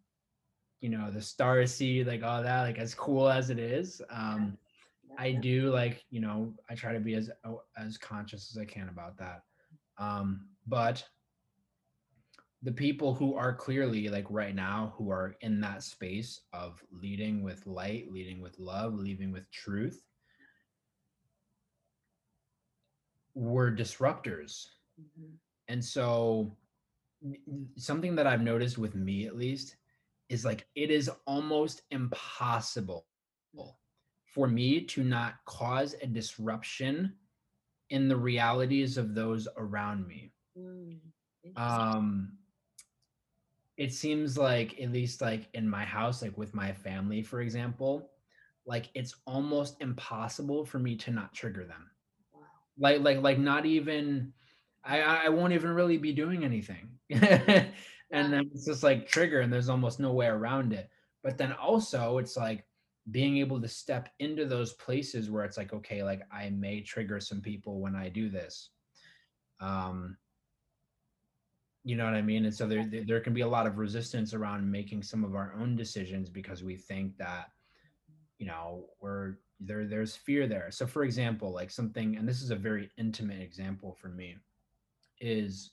you know the star seed like all that like as cool as it is um i do like you know i try to be as as conscious as i can about that. Um but the people who are clearly like right now who are in that space of leading with light leading with love leading with truth were disruptors. Mm-hmm. and so something that I've noticed with me at least is like it is almost impossible for me to not cause a disruption in the realities of those around me. Mm, um it seems like at least like in my house like with my family for example like it's almost impossible for me to not trigger them wow. like like like not even I I won't even really be doing anything. and then it's just like trigger and there's almost no way around it. But then also it's like being able to step into those places where it's like okay, like I may trigger some people when I do this. Um you know what I mean? And so there, there, there can be a lot of resistance around making some of our own decisions because we think that you know we're there there's fear there so for example like something and this is a very intimate example for me is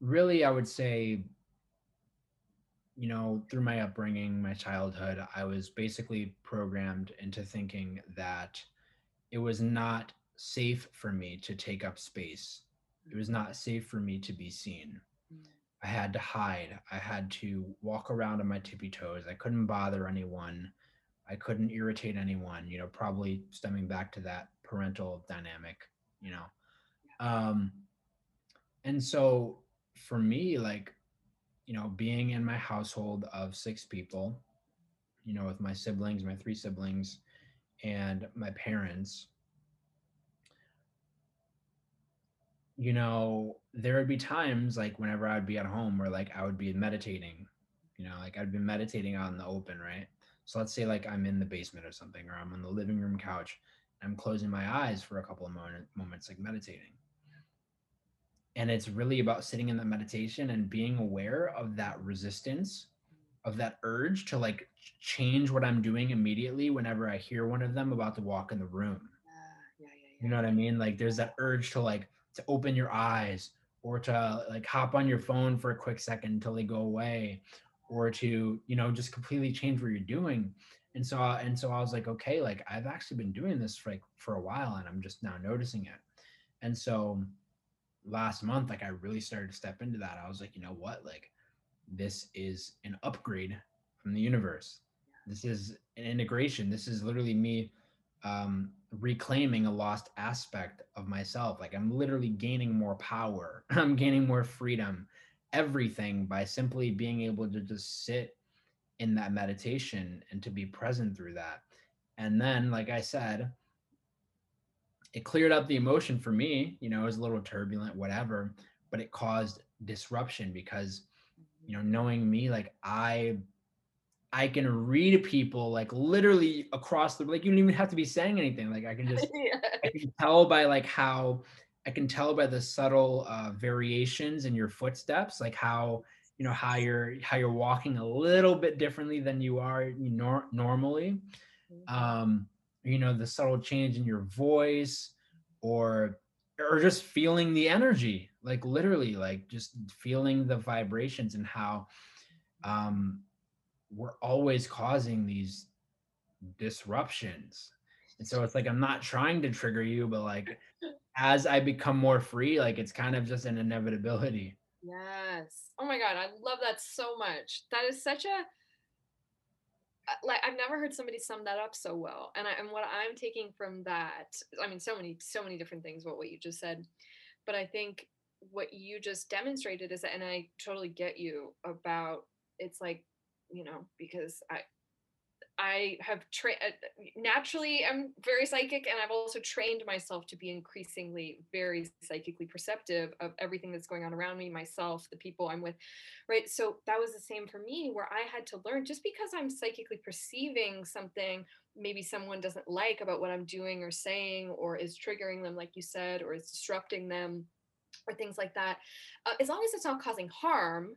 really, I would say, you know, through my upbringing, my childhood, I was basically programmed into thinking that it was not safe for me to take up space. It was not safe for me to be seen. Mm. I had to hide. I had to walk around on my tippy toes. I couldn't bother anyone. I couldn't irritate anyone, you know, probably stemming back to that parental dynamic, you know. Um, and so for me like you know being in my household of six people you know with my siblings my three siblings and my parents you know there would be times like whenever i'd be at home where like i would be meditating you know like i'd be meditating out in the open right? So let's say like i'm in the basement or something or i'm on the living room couch and i'm closing my eyes for a couple of moment, moments like meditating and it's really about sitting in the meditation and being aware of that resistance of that urge to like change what i'm doing immediately whenever i hear one of them about to walk in the room. Uh, yeah, yeah, yeah. you know what i mean? Like there's that urge to like to open your eyes or to like hop on your phone for a quick second until they go away or to you know just completely change what you're doing. And so and so i was like okay like i've actually been doing this for like for a while and i'm just now noticing it. And so last month like i really started to step into that. I was like you know what? Like this is an upgrade from the universe. This is an integration. This is literally me um reclaiming a lost aspect of myself. Like i'm literally gaining more power. I'm gaining more freedom. Everything by simply being able to just sit in that meditation and to be present through that. And then like i said it cleared up the emotion for me you know it was a little turbulent whatever but it caused disruption because you know knowing me like i i can read people like literally across the like you don't even have to be saying anything like i can just yeah. i can tell by like how i can tell by the subtle uh, variations in your footsteps like how you know how you're how you're walking a little bit differently than you are nor- normally um you know the subtle change in your voice or or just feeling the energy like literally like just feeling the vibrations and how um we're always causing these disruptions and so it's like i'm not trying to trigger you but like as i become more free like it's kind of just an inevitability Yes. Oh my God. I love that so much. That is such a, Uh, like, I've never heard somebody sum that up so well. And I, and what I'm taking from that, I mean, so many, so many different things about what you just said. But I think what you just demonstrated is, that, and I totally get you about it's like, you know, because I, I have tra- uh, naturally I'm very psychic and I've also trained myself to be increasingly very psychically perceptive of everything that's going on around me, myself, the people I'm with. Right? So that was the same for me where I had to learn just because I'm psychically perceiving something maybe someone doesn't like about what I'm doing or saying or is triggering them like you said or is disrupting them or things like that. Uh, as long as it's not causing harm,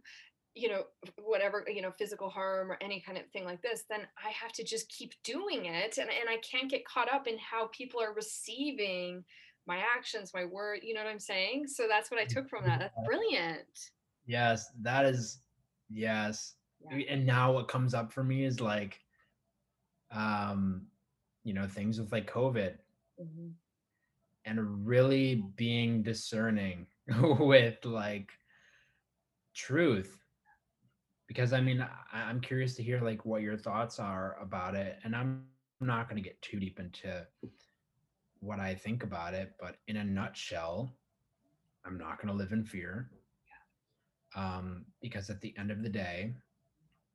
you know whatever you know physical harm or any kind of thing like this then i have to just keep doing it and, and i can't get caught up in how people are receiving my actions my word you know what i'm saying? So that's what i took from that. That's brilliant. Yes that is yes. Yeah. and now what comes up for me is like um you know things with like covid. Mhm. and really being discerning with like truth because i mean I, i'm curious to hear like what your thoughts are about it and i'm not going to get too deep into what i think about it but in a nutshell i'm not going to live in fear. Um, because at the end of the day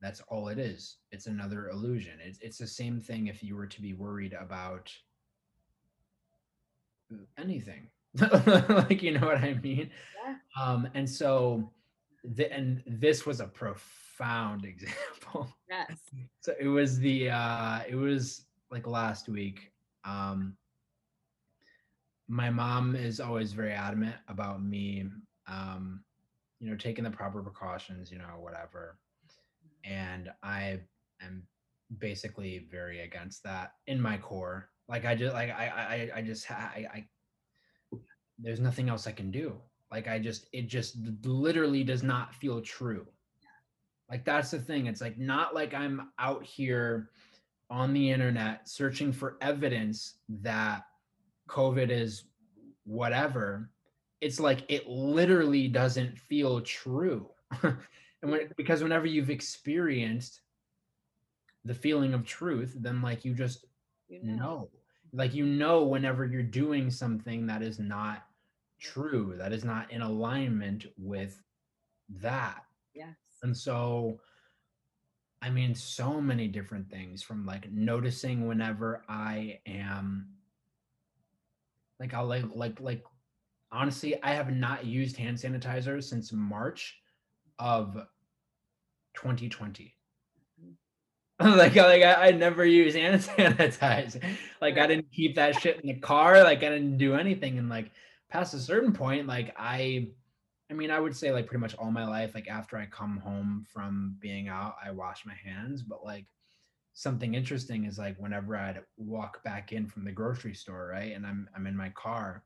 that's all it is. It's another illusion. It's, it's the same thing if you were to be worried about anything. Like you know what i mean? Yeah. um and so the, and this was a profound example. Yes. So it was the uh it was like last week um my mom is always very adamant about me um you know taking the proper precautions you know whatever. And i am basically very against that in my core. Like i just like i i i just i i there's nothing else i can do. Like i just it just literally does not feel true like that's the thing it's like not like i'm out here on the internet searching for evidence that covid is whatever. It's like it literally doesn't feel true. And when because whenever you've experienced the feeling of truth then like you just you know. know. Like you know whenever you're doing something that is not true that is not in alignment with that. Yes and so i mean so many different things from like noticing whenever i am like i'll like like like honestly i have not used hand sanitizer since march of 2020 mm-hmm. like like I, I never use hand sanitizer. Like i didn't keep that shit in the car. Like i didn't do anything. And like past a certain point like i i mean i would say like pretty much all my life like after i come home from being out i wash my hands but like something interesting is like whenever i'd walk back in from the grocery store right and i'm i'm in my car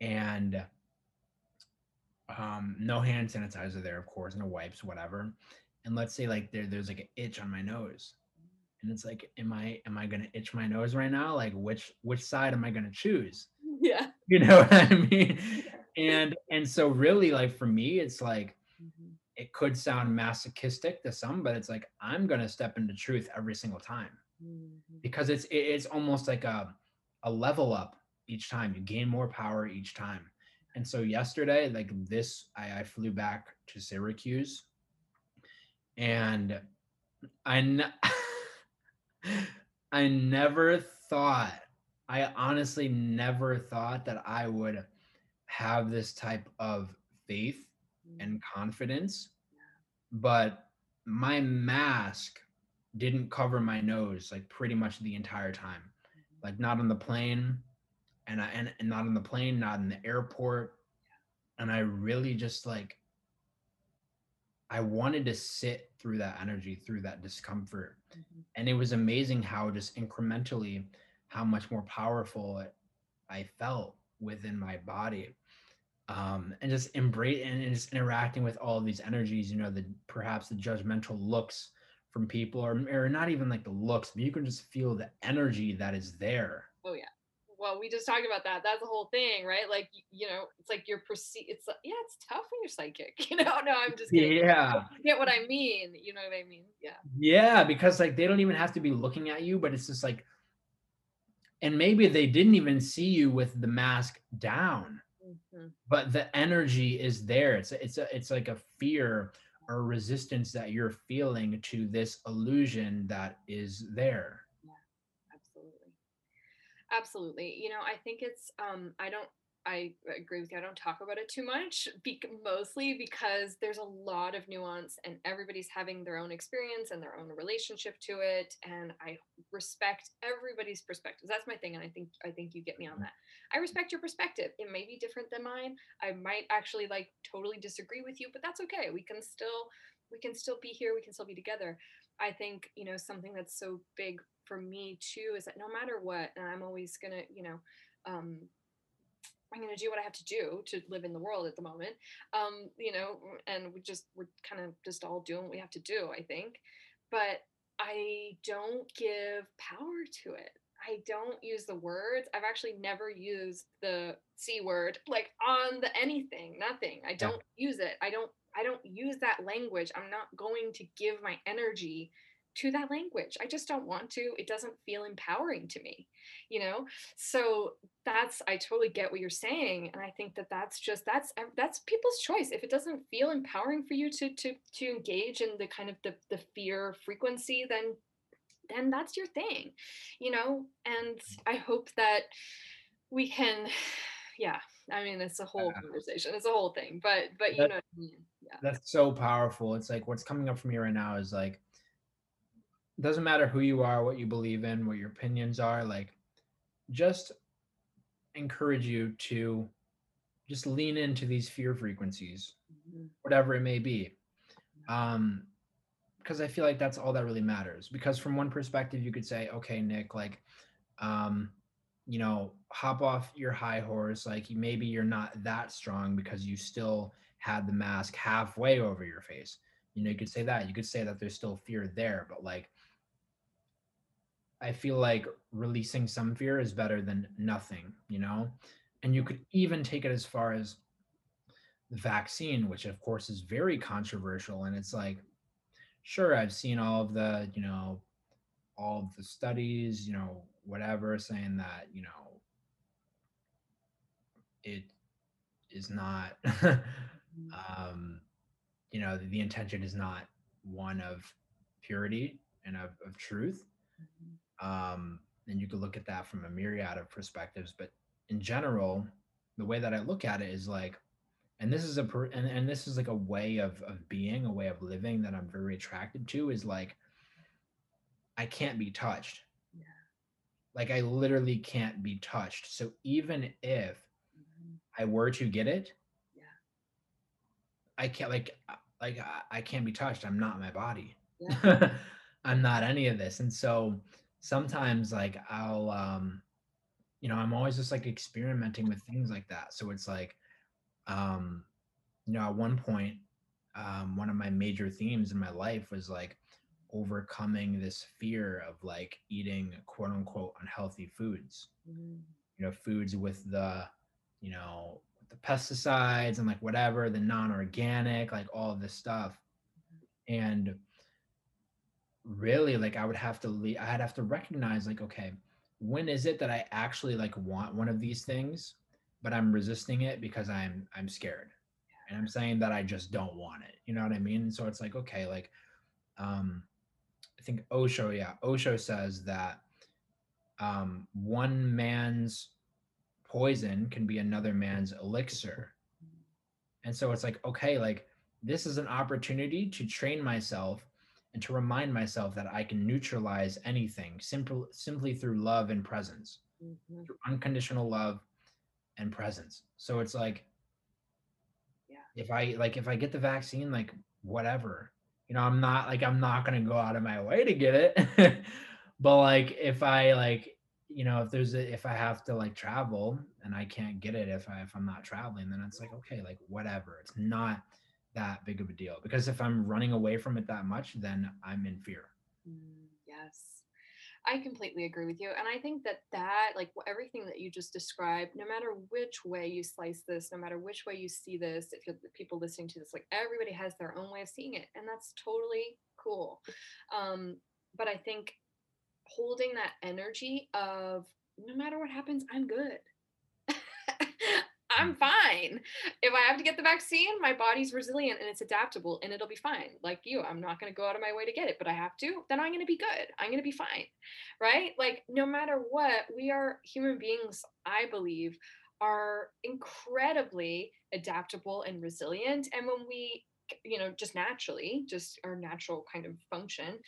and um, no hand sanitizer there, of course, no wipes, whatever. And let's say like there, there's like an itch on my nose, and it's like, am I am I gonna itch my nose right now? Like which which side am I gonna choose? Yeah. You know what I mean? And and so really like for me, it's like Mhm. it could sound masochistic to some, but it's like I'm gonna step into truth every single time Mhm. because it's it's almost like a a level up each time. You gain more power each time. And so yesterday, like this, I, I flew back to Syracuse, and I n- I never thought, I honestly never thought that I would have this type of faith and confidence, but my mask didn't cover my nose like pretty much the entire time. Like not on the plane, and I and, and not on the plane, not in the airport. And I really just like I wanted to sit through that energy, through that discomfort. Mhm. And it was amazing how just incrementally how much more powerful it, I felt within my body um, and just embrace and and just interacting with all of these energies, you know, the perhaps the judgmental looks from people, or or not even like the looks, but you can just feel the energy that is there. Oh yeah. Well, we just talked about that. That's the whole thing, right? Like you know, it's like you're perceive. It's like, yeah, it's tough when you're psychic. You know, no, I'm just kidding. Yeah, get what I mean? You know what I mean? Yeah. yeah, because like they don't even have to be looking at you, but it's just like, and maybe they didn't even see you with the mask down. Mhm. but the energy is there it's a, it's a, it's like a fear or resistance that you're feeling to this illusion that is there yeah Absolutely. Absolutely. You know, I think it's um I don't I agree with you. I don't talk about it too much, bec- mostly because there's a lot of nuance and everybody's having their own experience and their own relationship to it. And I respect everybody's perspectives. That's my thing. And I think I think you get me on that. I respect your perspective. It may be different than mine. I might actually like totally disagree with you, but that's okay. We can still we can still be here. We can still be together. I think, you know, something that's so big for me too is that no matter what, and I'm always gonna, you know, um, I'm gonna do what I have to do to live in the world at the moment. Um, you know, and we just we're kind of just all doing what we have to do, I think. But I don't give power to it. I don't use the words. I've actually never used the C word like on the anything, nothing. I don't use it. I don't I don't use that language. I'm not going to give my energy to that language. I just don't want to. It doesn't feel empowering to me, you know? So that's I totally get what you're saying and I think that that's just that's that's people's choice. If it doesn't feel empowering for you to to to engage in the kind of the the fear frequency then then that's your thing, you know? And I hope that we can yeah, I mean it's a whole uh-huh. conversation. It's a whole thing, but but you That- know what I mean. Yeah. that's so powerful it's like what's coming up for me right now is like doesn't matter who you are what you believe in what your opinions are like just encourage you to just lean into these fear frequencies Mhm. whatever it may be. Um because i feel like that's all that really matters because from one perspective you could say okay nick like um you know hop off your high horse like maybe you're not that strong because you still had the mask halfway over your face. You know you could say that. You could say that there's still fear there but like i feel like releasing some fear is better than nothing you know? And you could even take it as far as the vaccine which of course is very controversial and it's like sure i've seen all of the you know all of the studies you know whatever saying that you know it is not um you know the, the intention is not one of purity and of, of truth um and you could look at that from a myriad of perspectives but in general the way that i look at it is like and this is a per, and, and this is like a way of of being a way of living that i'm very attracted to is like i can't be touched Yeah. like i literally can't be touched so even if Mhm. i were to get it Yeah. i can't like like I- i can't be touched i'm not my body Yeah. i'm not any of this and so sometimes like i'll um you know i'm always just like experimenting with things like that so it's like um you know, at one point, um, one of my major themes in my life was like overcoming this fear of like eating quote unquote unhealthy foods. Mm. You know, foods with the, you know, the pesticides and like whatever, the non-organic, like all this stuff. And really like I would have to le- I'd have to recognize like, okay, when is it that I actually like want one of these things, but I'm resisting it because I'm I'm scared. And I'm saying that I just don't want it. You know what I mean? So it's like, okay, like um I think Osho, yeah, Osho says that um one man's poison can be another man's elixir. And so it's like, okay, like this is an opportunity to train myself and to remind myself that I can neutralize anything simple, simply through love and presence, Mhm. through unconditional love and presence. So it's like, Yeah. if I like, if I get the vaccine, like whatever, you know, I'm not like, I'm not going to go out of my way to get it. but like, if I like, you know, if there's a, if I have to like travel and I can't get it, if I, if I'm not traveling, then it's like, okay, like whatever. It's not that big of a deal because if I'm running away from it that much, then I'm in fear. Mm, yes. I completely agree with you. And I think that that, like everything that you just described, no matter which way you slice this, no matter which way you see this, if you're the people listening to this, like everybody has their own way of seeing it. And that's totally cool. Um, but I think holding that energy of no matter what happens, I'm good. I'm fine. If I have to get the vaccine, my body's resilient and it's adaptable and it'll be fine. Like you, I'm not going to go out of my way to get it, but I have to, then I'm going to be good. I'm going to be fine. Right? Like, no matter what, we are human beings, I believe, are incredibly adaptable and resilient. And when we you know just naturally just our natural kind of function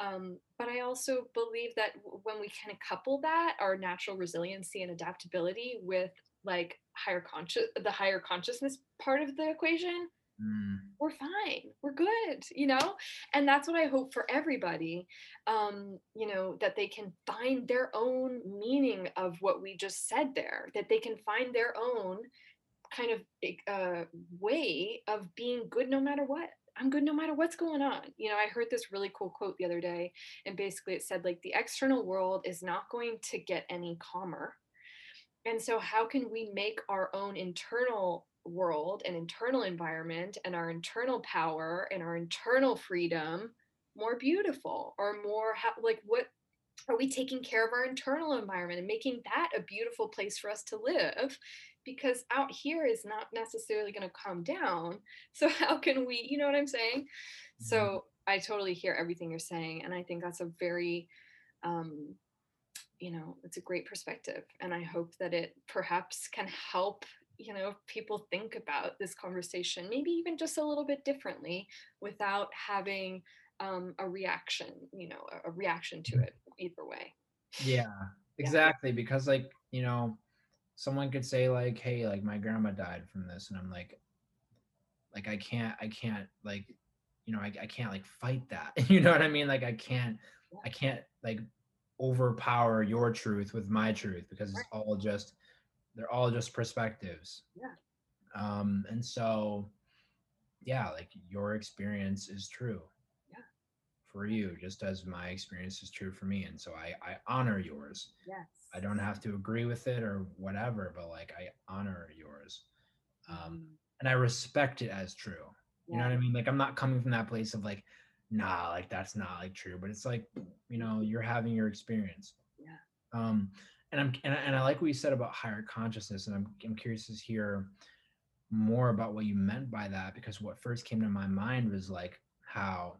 um, but i also believe that when we kind of couple that our natural resiliency and adaptability with like higher conscious the higher consciousness part of the equation Mm, we're fine we're good you know? And that's what i hope for everybody um you know that they can find their own meaning of what we just said there that they can find their own kind of uh, way of being good no matter what. I'm good no matter what's going on. You know i heard this really cool quote the other day and basically it said like the external world is not going to get any calmer and so how can we make our own internal world and internal environment and our internal power and our internal freedom more beautiful or more ha- like what are we taking care of our internal environment and making that a beautiful place for us to live? Because out here is not necessarily going to calm down. So how can we you know what i'm saying? So i totally hear everything you're saying and i think that's a very um you know it's a great perspective and i hope that it perhaps can help you know people think about this conversation maybe even just a little bit differently without having um, a reaction you know a, a reaction to it either way yeah, exactly. Because like, you know, someone could say like, hey, like my grandma died from this. And I'm like, like I can't, I can't like, you know, I, I can't like fight that. you know what I mean? Like I can't, I can't like overpower your truth with my truth because it's all just they're all just perspectives. Yeah. Um, and so yeah, like your experience is true. Yeah. For you, just as my experience is true for me. And so I, I honor yours. yes I don't have to agree with it or whatever, but like I honor yours. Um, Mm, and I respect it as true. You know what I mean? Like I'm not coming from that place of like, nah, like that's not like true. But it's like, you know, you're having your experience. Yeah. Um, and I'm and I, and I like what you said about higher consciousness, and I'm I'm curious to hear more about what you meant by that because what first came to my mind was like how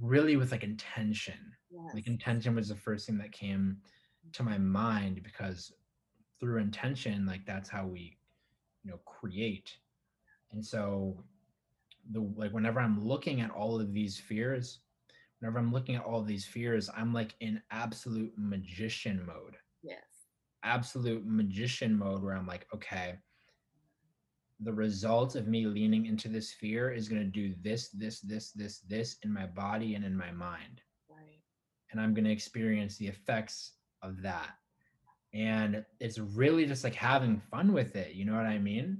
really with like intention like intention was the first thing that came to my mind because through intention like that's how we you know create and so the like whenever i'm looking at all of these fears whenever i'm looking at all of these fears i'm like in absolute magician mode yes absolute magician mode where i'm like okay the result of me leaning into this fear is going to do this this this this this in my body and in my mind right and I'm going to experience the effects of that. And it's really just like having fun with it. You know what I mean?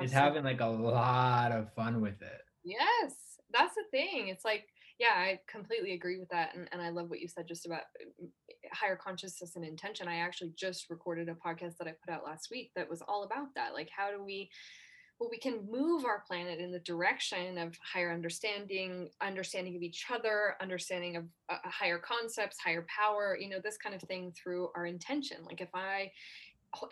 He's having like a lot of fun with it. Yes, that's the thing. It's like, yeah, I completely agree with that. And, and I love what you said just about uh, higher consciousness and intention. I actually just recorded a podcast that I put out last week that was all about that. Like, how do we, well, we can move our planet in the direction of higher understanding, understanding of each other, understanding of uh, higher concepts, higher power, you know, this kind of thing through our intention. Like, if I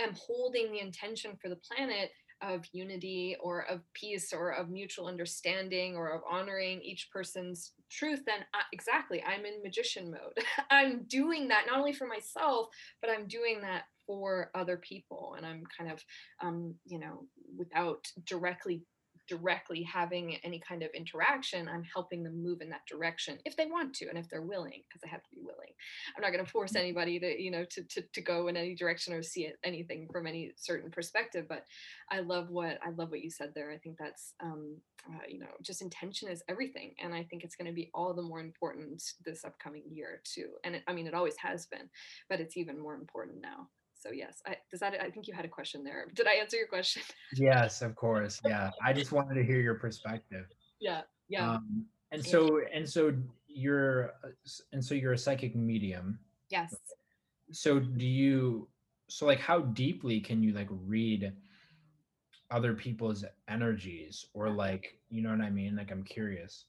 am holding the intention for the planet, of unity or of peace or of mutual understanding or of honoring each person's truth then I, exactly i'm in magician mode. I'm doing that not only for myself but i'm doing that for other people and i'm kind of um you know without directly directly having any kind of interaction i'm helping them move in that direction if they want to and if they're willing because I have to be willing. I'm not going to force anybody to you know to, to to go in any direction or see it, anything from any certain perspective but i love what i love what you said there. I think that's um uh, you know just intention is everything and i think it's going to be all the more important this upcoming year too and it, i mean it always has been but it's even more important now so yes i does that i think you had a question there did i answer your question Yes, of course. Yeah. I just wanted to hear your perspective. yeah yeah Um, and so and so you're uh, and so you're a psychic medium. yes So do you so like how deeply can you like read other people's energies or like you know what I mean? Like I'm curious.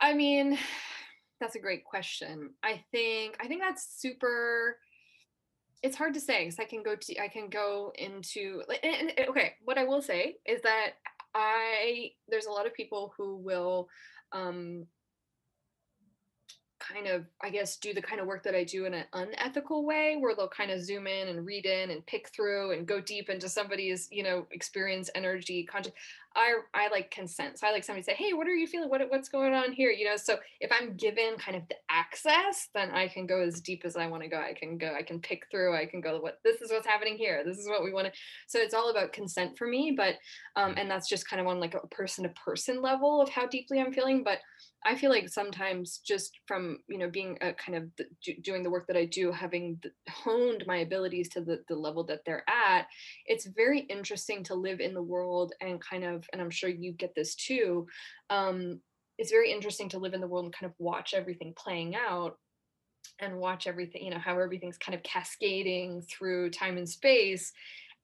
I mean, that's a great question. I think I think that's super it's hard to say because I can go to I can go into and, and- okay, what I will say is that I there's a lot of people who will um kind of i guess do the kind of work that i do in an unethical way where they'll kind of zoom in and read in and pick through and go deep into somebody's you know experience energy conscious i i like consent so i like somebody say hey what are you feeling? What, what's going on here? You know so if i'm given kind of the access then i can go as deep as i want to go. I can go i can pick through i can go what this is what's happening here. This is what we want to so it's all about consent for me but um and that's just kind of on like a person to person level of how deeply i'm feeling but I feel like sometimes just from you know being a kind of the, do- doing the work that I do, having th- honed my abilities to the, the level that they're at, it's very interesting to live in the world and kind of, and I'm sure you get this too. Um, it's very interesting to live in the world and kind of watch everything playing out and watch everything, you know, how everything's kind of cascading through time and space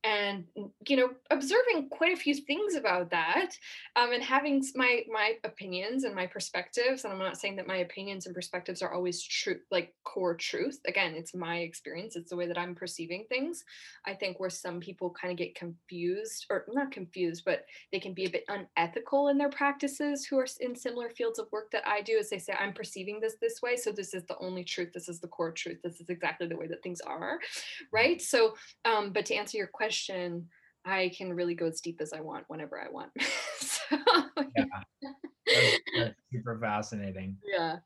and you know observing quite a few things about that um, and having my my opinions and my perspectives and i'm not saying that my opinions and perspectives are always true like core truth. Again it's my experience it's the way that i'm perceiving things. I think where some people kind of get confused or not confused but they can be a bit unethical in their practices who are in similar fields of work that i do is they say i'm perceiving this this way so this is the only truth this is the core truth this is exactly the way that things are right? So um, but to answer your question, I can really go as deep as I want whenever I want. so, Yeah. That's, that's super fascinating. yeah,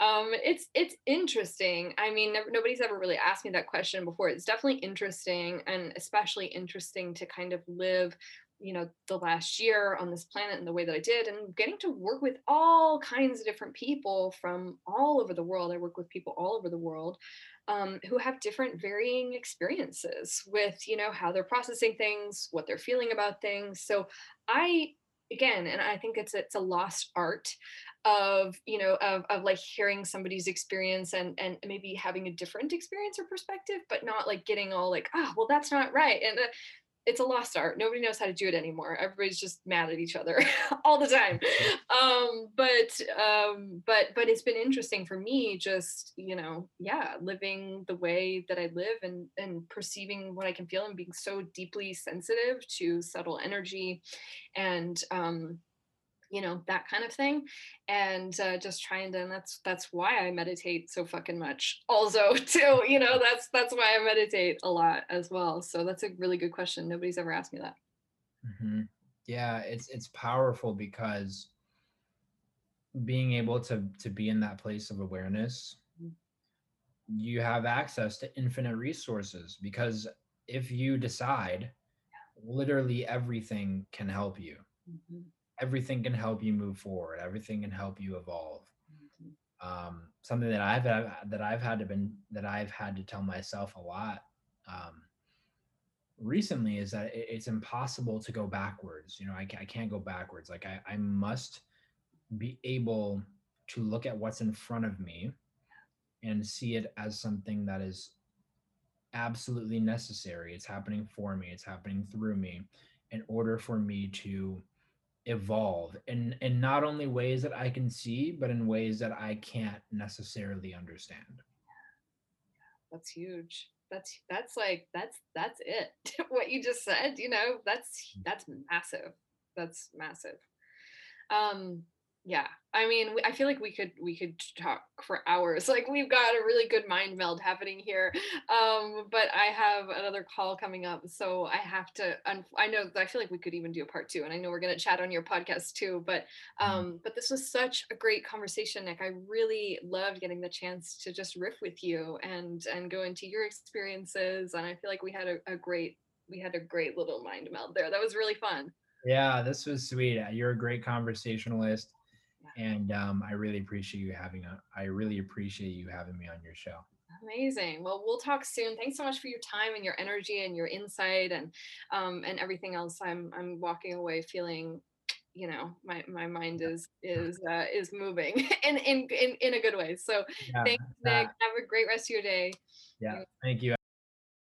um, it's it's interesting. I mean, never, nobody's ever really asked me that question before. It's definitely interesting, and especially interesting to kind of live you know the last year on this planet in the way that i did and getting to work with all kinds of different people from all over the world i work with people all over the world um, who have different varying experiences with you know how they're processing things what they're feeling about things. So i again and i think it's it's a lost art of you know of, of like hearing somebody's experience and and maybe having a different experience or perspective but not like getting all like ah well that's not right. And uh, it's a lost art. Nobody knows how to do it anymore. Everybody's just mad at each other all the time. Um, but um, but but it's been interesting for me, just you know, yeah, living the way that I live and and perceiving what I can feel and being so deeply sensitive to subtle energy, and um, you know that kind of thing. And uh, just trying to and that's that's why i meditate so fucking much also too you know that's that's why i meditate a lot as well. So that's a really good question. Nobody's ever asked me that. Hmm Yeah, it's it's powerful because being able to to be in that place of awareness, Mhm. you have access to infinite resources because if you decide, literally everything can help you. Everything can help you move forward. Everything can help you evolve. Um, something that I've had- that I've had to been that I've had to tell myself a lot um, recently is that it's impossible to go backwards. You know, I, I can't go backwards. Like I, I must be able to look at what's in front of me and see it as something that is absolutely necessary. It's happening for me. It's happening through me in order for me to evolve in in not only ways that I can see, but in ways that I can't necessarily understand. That's huge. That's that's like that's that's it. what you just said, you know, that's that's massive. That's massive. Um yeah. I mean, I feel like we could we could talk for hours. Like we've got a really good mind meld happening here. Um but I have another call coming up, so I have to I know I feel like we could even do a part 2 and I know we're going to chat on your podcast too, but um but this was such a great conversation nick i really loved getting the chance to just riff with you and and go into your experiences and i feel like we had a, a great we had a great little mind meld there that was really fun Yeah, this was sweet. Uh, You're a great conversationalist, and um, I really appreciate you having a. I really appreciate you having me on your show. amazing. Well we'll talk soon. Thanks so much for your time and your energy and your insight and um and everything else. I'm i'm walking away feeling you know my my mind is is uh is moving in in in, in a good way. So Yeah, thanks nick. Have a great rest of your day. Yeah. Thank you.